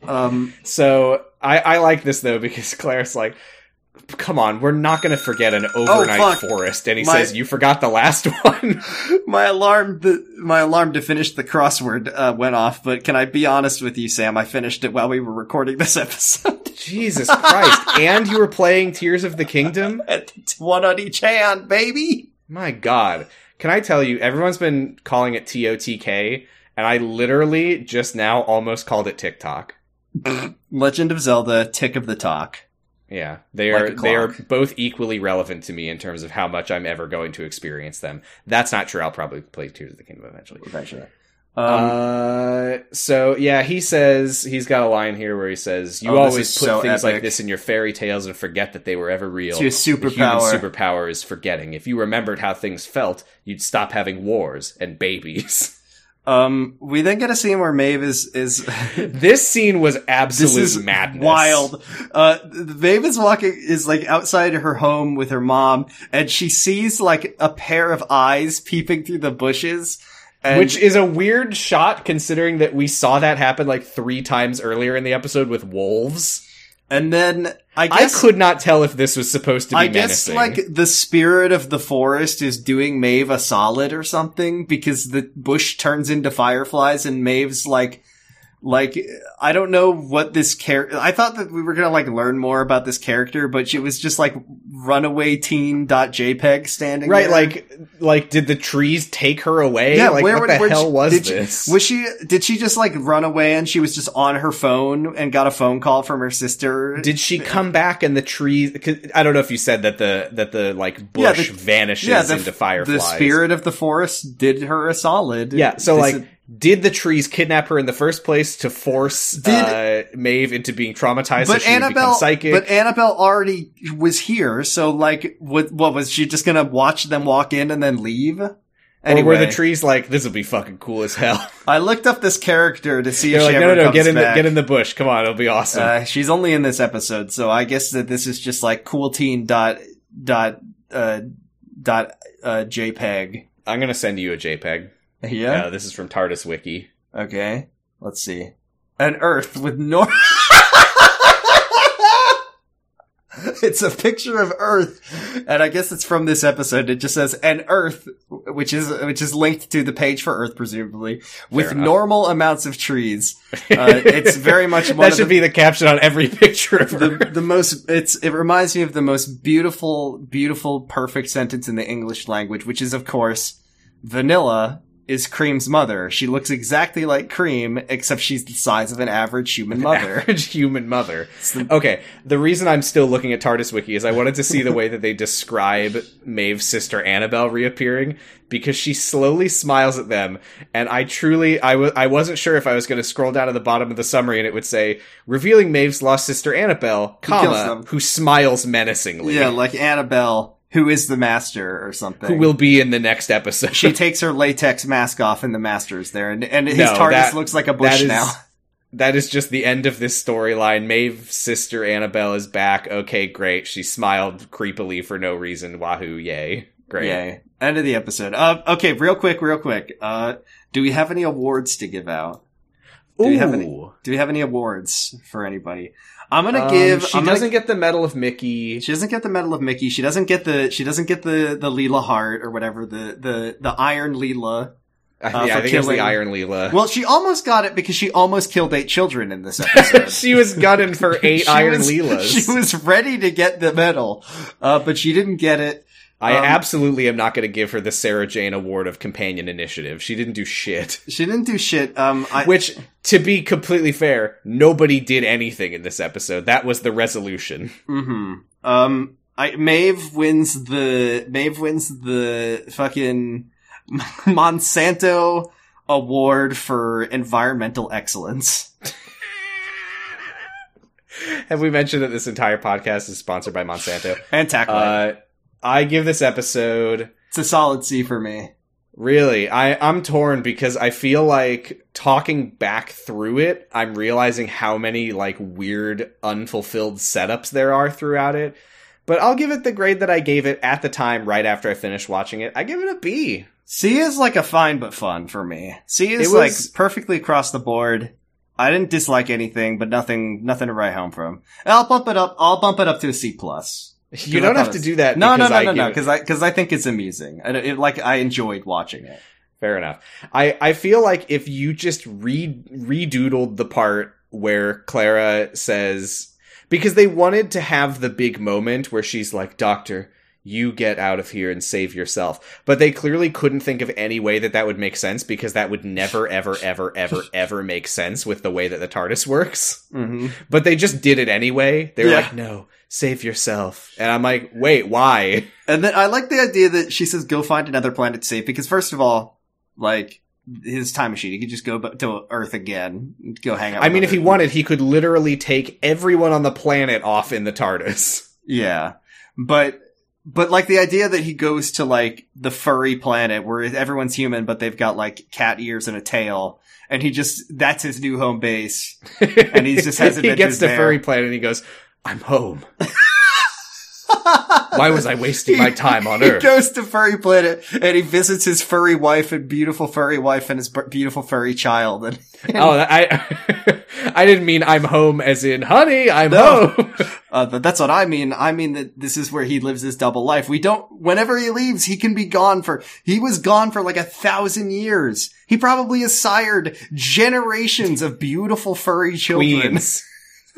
Um, So I, I like this though because Claire's like, "Come on, we're not going to forget an overnight fuck. forest." And he My- says, "You forgot the last <laughs> one." my alarm, the, my alarm to finish the crossword uh, went off. But can I be honest with you, Sam? I finished it while we were recording this <laughs> episode. Jesus Christ! <laughs> and you were playing Tears of the Kingdom. One on each hand, baby. My God, can I tell you? Everyone's been calling it TOTK, and I literally just now almost called it TikTok. Legend of Zelda: Tick of the Talk. Yeah, they Like are a they are both equally relevant to me in terms of how much I'm ever going to experience them. That's not true. I'll probably play Tears of the Kingdom eventually. Eventually. Um, uh, so yeah, he says he's got a line here where he says, "You Oh, always put so things like this in your fairy tales and forget that they were ever real. It's your The human superpower. superpower is forgetting. If you remembered how things felt, you'd stop having wars and babies." <laughs> um, we then get a scene where Maeve is is <laughs> this scene was absolute this is madness. wild. Uh, Maeve is walking is like outside her home with her mom, and she sees like a pair of eyes peeping through the bushes. And Which is a weird shot considering that we saw that happen like three times earlier in the episode with wolves. and then I I could not tell if this was supposed to be I guess like the spirit of the forest is doing Maeve a solid or something because the bush turns into fireflies and Maeve's like like I don't know what this character I thought that we were gonna like learn more about this character, but she was just like runaway teen .jpeg standing right, there. like like did the trees take her away? yeah, like where what would- the hell she- was did she- this? was she did she just like run away and she was just on her phone and got a phone call from her sister? did she come back and the trees? 'cause I don't know if you said that the that the like Yeah, bush the- vanishes yeah, the, into fireflies. the spirit of the forest did her a solid. Yeah, so This like, is- did the trees kidnap her in the first place to force Did- uh, Maeve into being traumatized? so but would Annabelle, psychic. but Annabelle already was here. So like, what? What was she just gonna watch them walk in and then leave? Or Anyway, were the trees like this will be fucking cool as hell? <laughs> I looked up this character to see They're if like, she no, ever no, no, get in, the, get in the bush. Come on, it'll be awesome. Uh, she's only in this episode, so I guess that this is just like cool teen dot dot uh dot uh JPEG. I'm gonna send you a JPEG. <laughs> Yeah. Uh, this is from TARDIS Wiki. Okay. Let's see. An Earth with nor. <laughs> it's a picture of Earth, and I guess it's from this episode. It just says an Earth, which is which is linked to the page for Earth, presumably, with normal amounts of trees. <laughs> Uh, it's very much that should the, be the caption on every picture of the the most. It's it reminds me of the most beautiful, beautiful, perfect sentence in the English language, which is of course, vanilla is Cream's mother. She looks exactly like Cream, except she's the size of an average human mother. <laughs> average human mother. The- Okay, the reason I'm still looking at TARDIS Wiki is I wanted to see the way that they describe Maeve's sister Annabelle reappearing because she slowly smiles at them, and I truly I w- I wasn't sure if I was going to scroll down to the bottom of the summary and it would say revealing Maeve's lost sister Annabelle, comma who smiles menacingly. yeah, like Annabelle, who is the master or something. who will be in the next episode. She <laughs> takes her latex mask off, and the master is there, and, and his No, TARDIS that- looks like a bush is- now. <laughs> That is just the end of this storyline. Maeve's sister Annabelle is back. Okay, great. She smiled creepily for no reason. Wahoo, yay. Great. Yay. End of the episode. Uh, okay, real quick, real quick. Uh, do we have any awards to give out? Do we have any- Do we have any awards for anybody? I'm gonna Um, give. She I'm gonna- doesn't get the Medal of Mickey. She doesn't get the Medal of Mickey. She doesn't get the. She doesn't get the the Leela Heart or whatever the the the Iron Leela. Uh, yeah, I think it's the Iron Leela. Well, she almost got it because she almost killed eight children in this <laughs> episode. she was gunning for <laughs> eight Iron was- Leelas. <laughs> She was ready to get the medal, uh, but she didn't get it. I um, absolutely am not going to give her the Sarah Jane Award of Companion Initiative. She didn't do shit. She didn't do shit. Um, I, Which, to be completely fair, nobody did anything in this episode. That was the resolution. Mm-hmm. Um, I Maeve wins the Maeve wins the fucking <laughs> Monsanto award for environmental excellence. <laughs> Have we mentioned that this entire podcast is sponsored by Monsanto? And Tac light. Uh, I give this episode it's a solid C for me. Really, I I'm torn because I feel like talking back through it, I'm realizing how many like weird unfulfilled setups there are throughout it. But I'll give it the grade that I gave it at the time right after I finished watching it. I give it a B. C is like a fine but fun for me. C is was- like perfectly across the board. I didn't dislike anything, but nothing, nothing to write home from. I'll bump it up. I'll bump it up to a C plus. You don't have to do that. No, no, no, no, no, because I because I think it's amusing. I, it, like I enjoyed watching it. Fair enough. I, I feel like if you just re redoodled the part where Clara says because they wanted to have the big moment where she's like, Doctor, you get out of here and save yourself. But they clearly couldn't think of any way that that would make sense because that would never, ever, ever, ever, <laughs> ever make sense with the way that the TARDIS works. hmm But they just did it anyway. They were Yeah. like, no, save yourself. And I'm like, wait, why? <laughs> And then I like the idea that she says, "Go find another planet to save." Because first of all, like his time machine. He could just go to Earth again, go hang out. I mean, if he wanted, he could literally take everyone on the planet off in the TARDIS. <laughs> Yeah. But but like the idea that he goes to like the furry planet where everyone's human but they've got like cat ears and a tail and he just that's his new home base. <laughs> And he just has he gets to there. furry planet and he goes, "I'm home. Why was I wasting my time on Earth? <laughs> He Earth?" goes to furry planet and he visits his furry wife and beautiful furry wife and his b- beautiful furry child and oh, I <laughs> I didn't mean I'm home as in, honey, I'm No. home. <laughs> uh, but that's what I mean. I mean that this is where he lives his double life. We don't, whenever he leaves, he can be gone for, he was gone for like a thousand years. He probably has sired generations of beautiful furry children. Queens.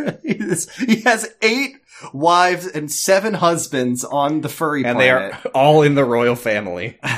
<laughs> he, is- he has eight wives and seven husbands on the furry and they are all in the royal family. <laughs>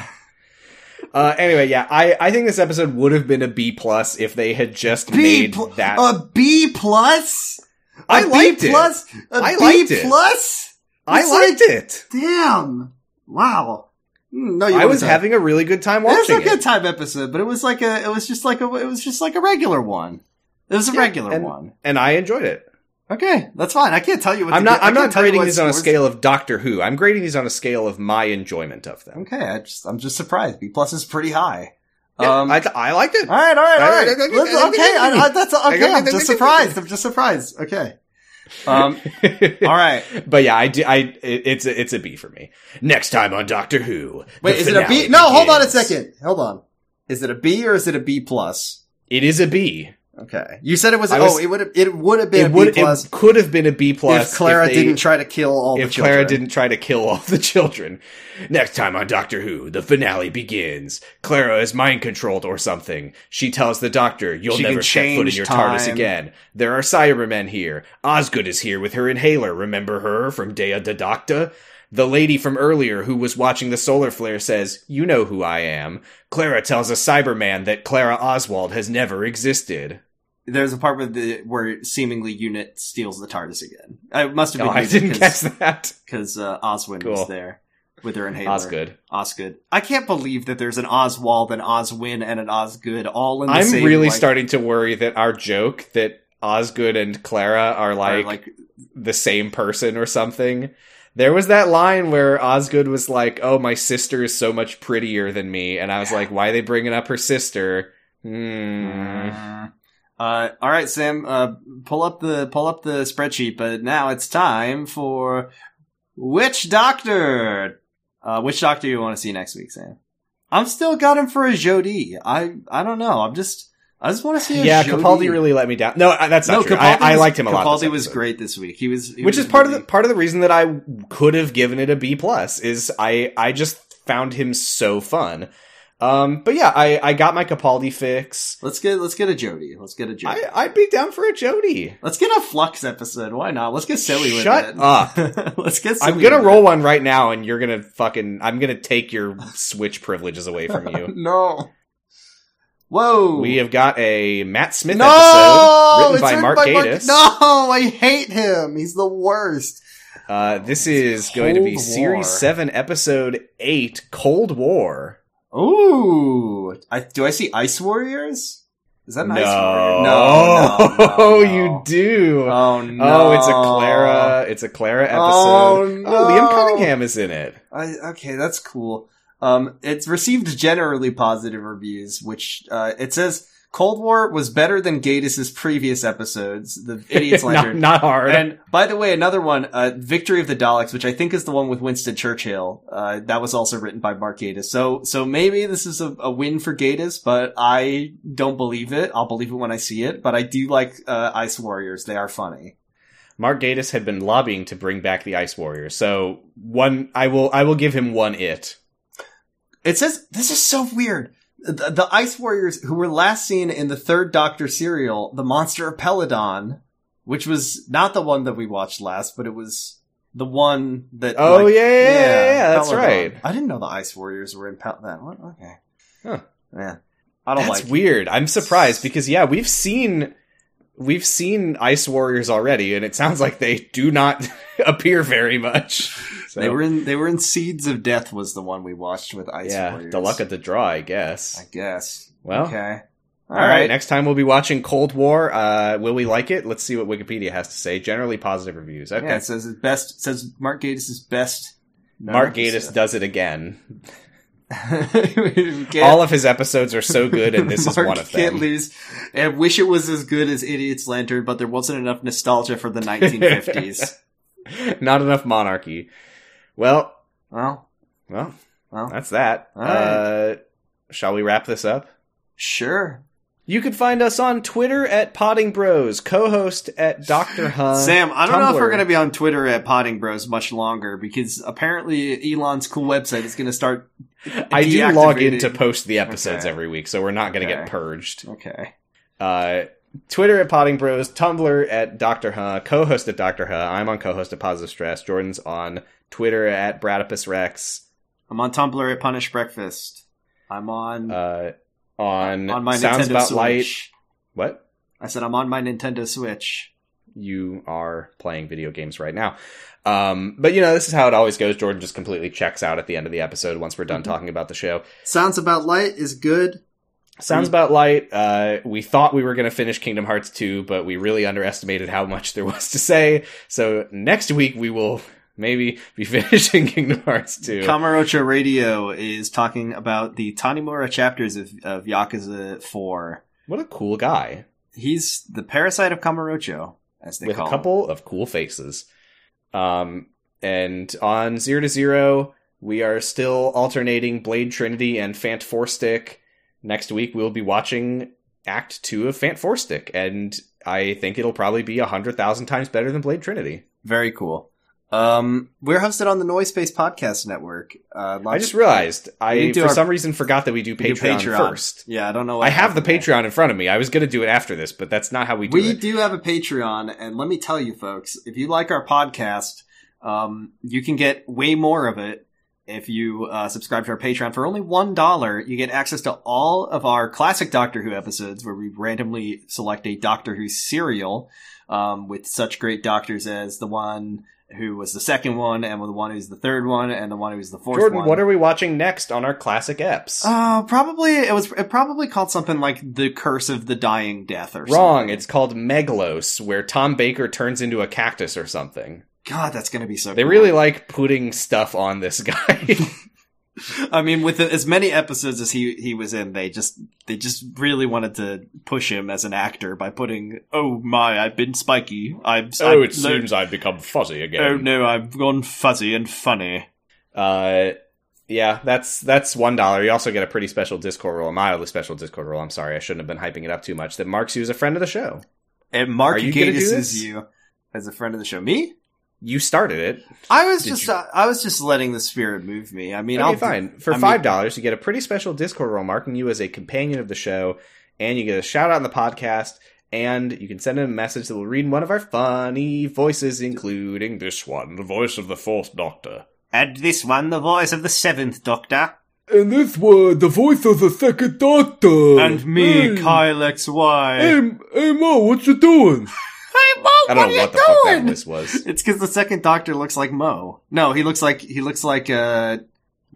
Uh, anyway, yeah, I, I think this episode would have been a B plus if they had just B made pl- that. a B plus. A I B liked it. plus. A I B liked it. plus. I liked it. Damn! Wow. Hmm, No, you I was having a really good time watching. It was a good time episode, but it was like a, it was just like a, it was just like a regular one. It was a Yeah, regular and- one. and I enjoyed it. Okay, that's fine. I can't tell you what. I'm to not. get- I'm not grading these on a scale of Doctor Who. I'm grading these on a scale of my enjoyment of them. Okay, I just, I'm just surprised. B plus is pretty high. Yeah, um, I, I liked it. all right, all right, all right. Okay, I, I, that's okay. I'm just surprised. I'm just surprised. Okay. Um. all right. but yeah, I do. I it, it's a, it's a B for me. Next time on Doctor Who. Wait, is it a B? No, hold on a second. Hold on. Is it a B or is it a B plus? It is a B. Okay. You said it was. Oh, was- oh, it would have. It would have been It a would. B plus It could have been a B plus if Clara they- didn't try to kill all the if children. Clara didn't try to kill all the children. Next time on Doctor Who, the finale begins. Clara is mind controlled or something. She tells the Doctor, "You'll She never set foot in your TARDIS again." There are Cybermen here. Osgood is here with her inhaler. Remember her from Dea de Docta? The lady from earlier who was watching the solar flare says, "You know who I am." Clara tells a Cyberman that Clara Oswald has never existed. There's a part where the where seemingly Unit steals the TARDIS again. I must have Oh, been I didn't catch that. because uh, Oswin Cool. was there with her inhaler. Osgood. Osgood. I can't believe that there's an Oswald, an Oswin, and an Osgood all in the I'm same. really like, starting to worry that our joke that Osgood and Clara are are, like, like the same person or something. There was that line where Osgood was like, "Oh, my sister is so much prettier than me," and I was like, "Why are they bringing up her sister?" Hmm. Uh, all right, Sam. Uh, pull up the pull up the spreadsheet. But now it's time for which doctor? Uh, which doctor you want to see next week, Sam? I'm still got him for a Jodie. I I don't know. I'm just I just want to see. A Yeah, Jodie. Capaldi really let me down. No, that's not no, true. Capaldi I, I liked him a lot. Capaldi was great this week. He was, he which was is part of the part of the reason that I could have given it a B plus is I I just found him so fun. Um, but yeah, I I got my Capaldi fix. Let's get let's get a Jodie. Let's get a Jodie. I I'd be down for a Jodie. Let's get a Flux episode. Why not? Let's get silly with Shut it. up. <laughs> let's get. Silly I'm gonna with roll it. one right now, and you're gonna fucking. I'm gonna take your switch privileges away from you. <laughs> no. Whoa. we have got a Matt Smith no. episode written It's by written Mark by Gatiss. No, I hate him. He's the worst. Uh, this is going to be Cold Series Seven, Episode Eight, Cold War. Ooh. I, do I see Ice Warriors? Is that an no, Ice Warrior? No, no, <laughs> no, no. you do. Oh no! Oh, it's a Clara. It's a Clara episode. Oh, no. Liam Cunningham is in it. I, okay, that's cool. Um, it's received generally positive reviews, which uh, it says Cold War was better than Gatiss's previous episodes. The Idiot's <laughs> not, Lantern. not hard. And by the way, another one, uh, Victory of the Daleks, which I think is the one with Winston Churchill. Uh, that was also written by Mark Gatiss. So, so maybe this is a, a win for Gatiss, but I don't believe it. I'll believe it when I see it. But I do like uh, Ice Warriors. They are funny. Mark Gatiss had been lobbying to bring back the Ice Warriors, so one I will I will give him one it. It says this is so weird. The, the Ice Warriors, who were last seen in the third Doctor serial, the Monster of Peladon, which was not the one that we watched last, but it was the one that. Oh like- yeah, yeah, yeah, yeah, that's Peladon. right. I didn't know the Ice Warriors were in Pel- that one. Okay. Huh. Yeah. I don't That's like. weird. I'm surprised because yeah, we've seen we've seen Ice Warriors already, and it sounds like they do not <laughs> appear very much. So, They were in. They were in Seeds of Death. Was the one we watched with Ice yeah, Warriors. the luck of the draw, I guess. I guess. Well, okay. all right. Next time we'll be watching Cold War. Uh, will we like it? Let's see what Wikipedia has to say. Generally positive reviews. Okay. Yeah, it says his best. Says Mark Gatiss' is best. Mark Gatiss does it again. <laughs> All of his episodes are so good, and this is one of can't them. lose. I wish it was as good as Idiot's Lantern, but there wasn't enough nostalgia for the <laughs> 1950s. Not enough monarchy. Well, well, well, well, that's that. Right. Uh, shall we wrap this up? sure. You can find us on Twitter at Potting Bros, co-host at Doctor Huh. Sam, I don't know if we're going to be on Twitter at Potting Bros much longer because apparently Elon's cool website is going to start. I do log in to post the episodes Okay. every week, so we're not going to Okay. get purged. Okay. Uh, Twitter at Potting Bros, Tumblr at Doctor Huh, co-host at Doctor Huh. I'm on co-host at Positive Stress. Jordan's on Twitter at Bradipus Rex. I'm on Tumblr at Punish Breakfast. I'm on Uh, on, on my Sounds Nintendo About Switch. Light. What? I said I'm on my Nintendo Switch. You are playing video games right now. Um, but you know, this is how it always goes. Jordan just completely checks out at the end of the episode once we're done Mm-hmm. talking about the show. Sounds About Light is good. Sounds about light. Uh, we thought we were going to finish Kingdom Hearts 2, but we really underestimated how much there was to say. So next week we will maybe be <laughs> finishing Kingdom Hearts 2. Kamurocho Radio is talking about the Tanimura chapters of, of Yakuza 4. what a cool guy He's the parasite of Kamurocho, as they with call a couple of cool faces. Um, and on Zero to Zero, we are still alternating Blade Trinity and Fant4stic. Next week we'll be watching Act Two of Fant4stic, and I think it'll probably be a hundred thousand times better than Blade Trinity. Very cool. Um, we're hosted on the Noise Space Podcast Network. Uh, I just realized I for our- some reason forgot that we do we do Patreon, first. Yeah, I don't know. I have the. Patreon in front of me. I was going to do it after this, but that's not how we do We it. We do have a Patreon, and let me tell you, folks, if you like our podcast, um, you can get way more of it if you uh, subscribe to our Patreon for only one dollar. You get access to all of our classic Doctor Who episodes, where we randomly select a Doctor Who serial um, with such great doctors as the one who was the second one, and the one who's the third one, and the one who's the fourth Jordan, one. what are we watching next on our classic eps? Uh, probably it was it probably called something like the Curse of the Dying Death or something. Wrong. something. It's called Meglos, where Tom Baker turns into a cactus or something. God, that's gonna be so. They cool. really like putting stuff on this guy. <laughs> <laughs> I mean, with as many episodes as he he was in, they just they just really wanted to push him as an actor by putting, "Oh my, I've been spiky. I'm oh, I've learned- I've become fuzzy again. Oh no, I've gone fuzzy and funny." Uh, yeah, that's that's one dollar. You also get a pretty special Discord roll, a mildly special Discord roll. I'm sorry, I shouldn't have been hyping it up too much. That marks you as a friend of the show. And Mark Are you gonna do Gatiss is you as a friend of the show. Me? You started it. I was Did just you- uh, I was just letting the spirit move me. I mean, Okay, I'll fine. For I five dollars, you get a pretty special Discord role marking you as a companion of the show, and you get a shout out in the podcast. And you can send in a message that will read one of our funny voices, including this one, the voice of the Fourth Doctor. And this one, the voice of the seventh Doctor, And this one, the voice of the second doctor. and me, Hey, Kyle X Y. Hey, hey Mo, what you doing? <laughs> Hey Mo, I don't know what the fuck that voice was. <laughs> It's because the second Doctor looks like Mo. No, he looks like he looks like uh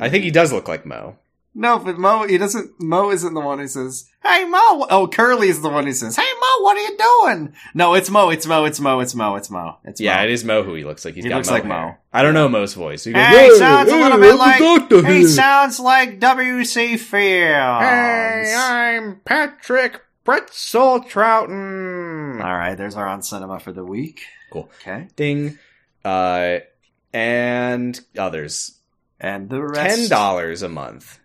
I think he does look like Mo. no, but Mo he doesn't. Mo isn't the one who says, "Hey Mo." Oh, Curly is the one who says, "Hey Mo, what are you doing?" No, it's Mo. It's Mo. It's Mo. It's Mo. It's Mo. It's Yeah, Mo. it is Mo who he looks like. He's He got looks Mo like hair. Mo. I don't know Mo's voice. He goes, Hey, Hey, sounds a hey, little I'm bit like. doctor He sounds like W.C. Fields. Hey, I'm Patrick Pretzel Troughton. All right, there's our on cinema for the week. Cool. Okay, Ding. Uh, and others. and the rest. Ten dollars a month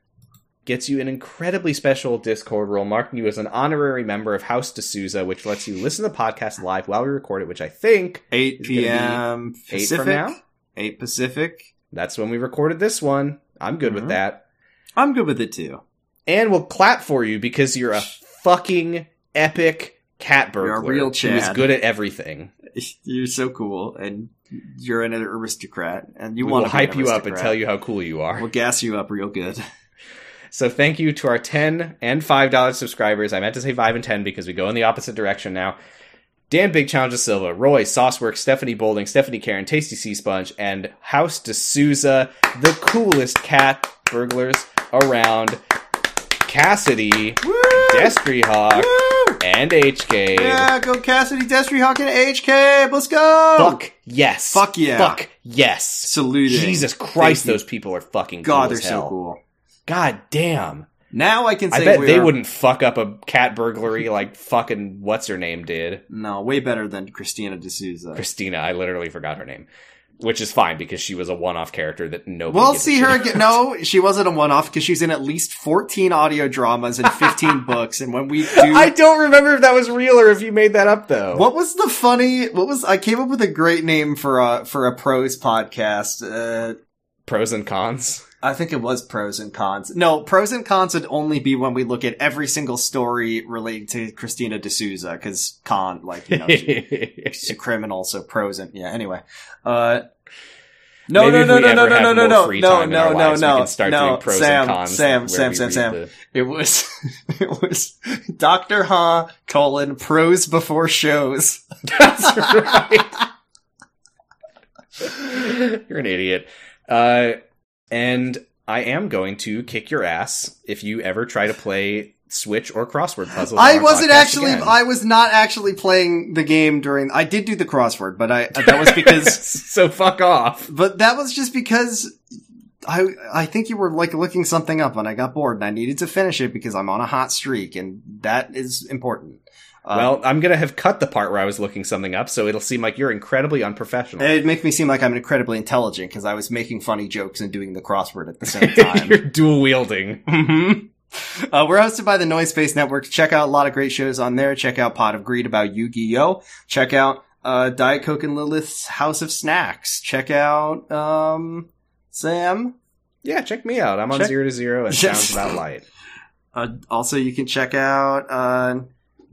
gets you an incredibly special Discord role, marking you as an honorary member of House D'Souza, which lets you listen to the podcast live while we record it. Which I think Eight It's gonna be p.m. eight Pacific. from now. Eight Pacific. That's when we recorded this one. I'm good Mhm. with that. I'm good with it too. And we'll clap for you because you're a fucking epic cat You're a burglar real Chad. good at everything. <laughs> You're so cool, and you're an aristocrat, and you we want to hype you up and tell you how cool you are. We'll gas you up real good. <laughs> So thank you to our ten and five dollar subscribers. I meant to say five and ten because we go in the opposite direction now. Dan Big Challenge of Silva, Roy, Sauceworks, Stephanie Bolding, Stephanie Karen, Tasty Sea Sponge, and House D'Souza, the coolest cat burglars around. Cassidy, Woo! Destry Hawk, Woo! and HK. Yeah, go Cassidy, Destry, Hawk, and HK. Let's go. Fuck yes. Fuck yeah. Fuck yes. Saluting. Jesus Christ, Thank you. those people are fucking God, cool they're so cool. God damn. Now I can say I bet they are- wouldn't fuck up a cat burglary like fucking what's her name did. No, way better than Christina D'Souza. Christina, I literally forgot her name. Which is fine because she was a one-off character that nobody. We'll see her again. No, she wasn't a one-off because she's in at least 14 audio dramas and 15 <laughs> books. And when we do, I don't remember if that was real or if you made that up though. what was the funny? What was I came up with a great name for a for a pros podcast? Uh, Pros and cons. I think it was pros and cons. No, pros and cons would only be when we look at every single story related to Christina D'Souza because con, like you know, she- <laughs> she's a criminal, so pros and yeah. Anyway, uh, no, Maybe no, no, no, no, no, no, no, no, no, no, lives, we no, start no, doing pros Sam, and cons Sam, Sam, Sam, Sam. the- It was, <laughs> it was Doctor Ha colon pros before shows. <laughs> That's right. You're an idiot. Uh, and I am going to kick your ass if you ever try to play Switch or crossword puzzles. I wasn't actually. again. I was not actually playing the game during. I did do the crossword, but I <laughs> that was because. so fuck off. but that was just because I I think you were like looking something up, and I got bored, and I needed to finish it because I'm on a hot streak, and that is important. Uh, well, I'm gonna have cut the part where I was looking something up, so it'll seem like you're incredibly unprofessional. It makes me seem like I'm incredibly intelligent because I was making funny jokes and doing the crossword at the same <laughs> time. you're dual wielding. Mhm. Uh, we're hosted by the Noise Space Network. Check out a lot of great shows on there. Check out Pot of Greed about Yu-Gi-Oh! Check out uh, Diet Coke and Lilith's House of Snacks. Check out um, Sam. Yeah, check me out. I'm on Check- zero to zero and <laughs> sounds about light. Uh, also, you can check out uh,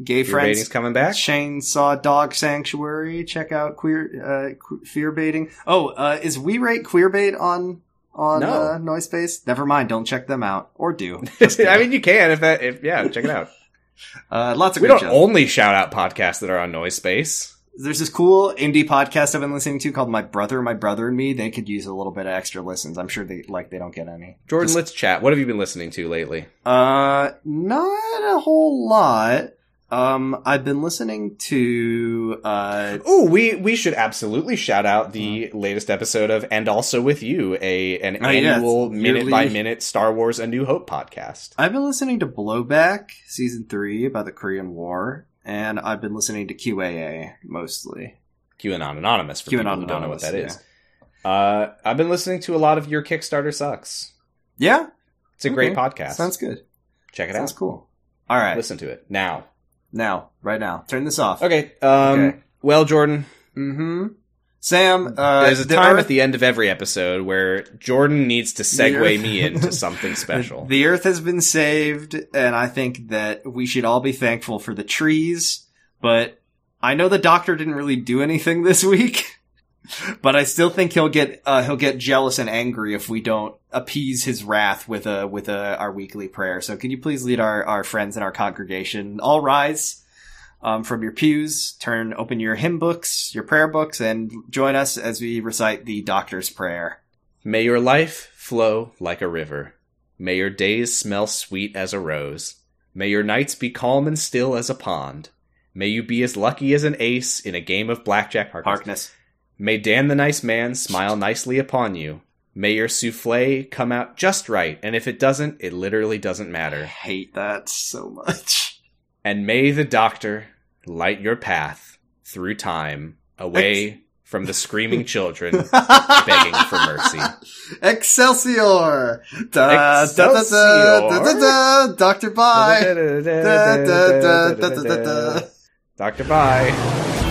Gay Your Friends coming back. Shane saw Dog Sanctuary. Check out Queer uh, que- Fear Baiting. Oh, uh, is We Rate Queer Bait on on No. uh, Noise Space? Never mind. Don't check them out or do. <laughs> I mean, you can if that. If yeah, check it out. <laughs> uh, lots of we don't shows. only shout out podcasts that are on Noise Space. There's this cool indie podcast I've been listening to called My Brother, My Brother and Me. They could use a little bit of extra listens. I'm sure they like they don't get any. Jordan, Just- let's chat. What have you been listening to lately? uh, not a whole lot. Um, I've been listening to uh, Oh, we we should absolutely shout out the latest episode of And Also with You, a an Oh, annual minute by minute Star Wars A New Hope podcast. I've been listening to Blowback season three about the Korean War, and I've been listening to QAA mostly. QAnon Anonymous for QAnon people who don't know what that is. Uh, I've been listening to a lot of your Kickstarter sucks. Yeah, It's a great podcast. sounds good. Check it Sounds out. cool. All right, Listen to it now. Now, right now, turn this off. Okay. Um. Okay. Well, Jordan, Mm-hmm. Sam, uh, there's a the time Earth- at the end of every episode where Jordan needs to segue Earth- me <laughs> into something special. The Earth has been saved, and I think that we should all be thankful for the trees. But I know the Doctor didn't really do anything this week. <laughs> But I still think he'll get uh, he'll get jealous and angry if we don't appease his wrath with a with a our weekly prayer. So can you please lead our our friends in our congregation? All rise um, from your pews, turn open your hymn books, your prayer books, and join us as we recite the Doctor's prayer. May your life flow like a river. May your days smell sweet as a rose. May your nights be calm and still as a pond. May you be as lucky as an ace in a game of blackjack. Harkness. Harkness. May Dan the Nice Man smile nicely upon you. May your souffle come out just right, and if it doesn't, it literally doesn't matter. I hate that so much. And may the doctor light your path through time away from the screaming children begging for mercy. Excelsior! Da, da, da, da, Doctor Bye! Doctor, bye.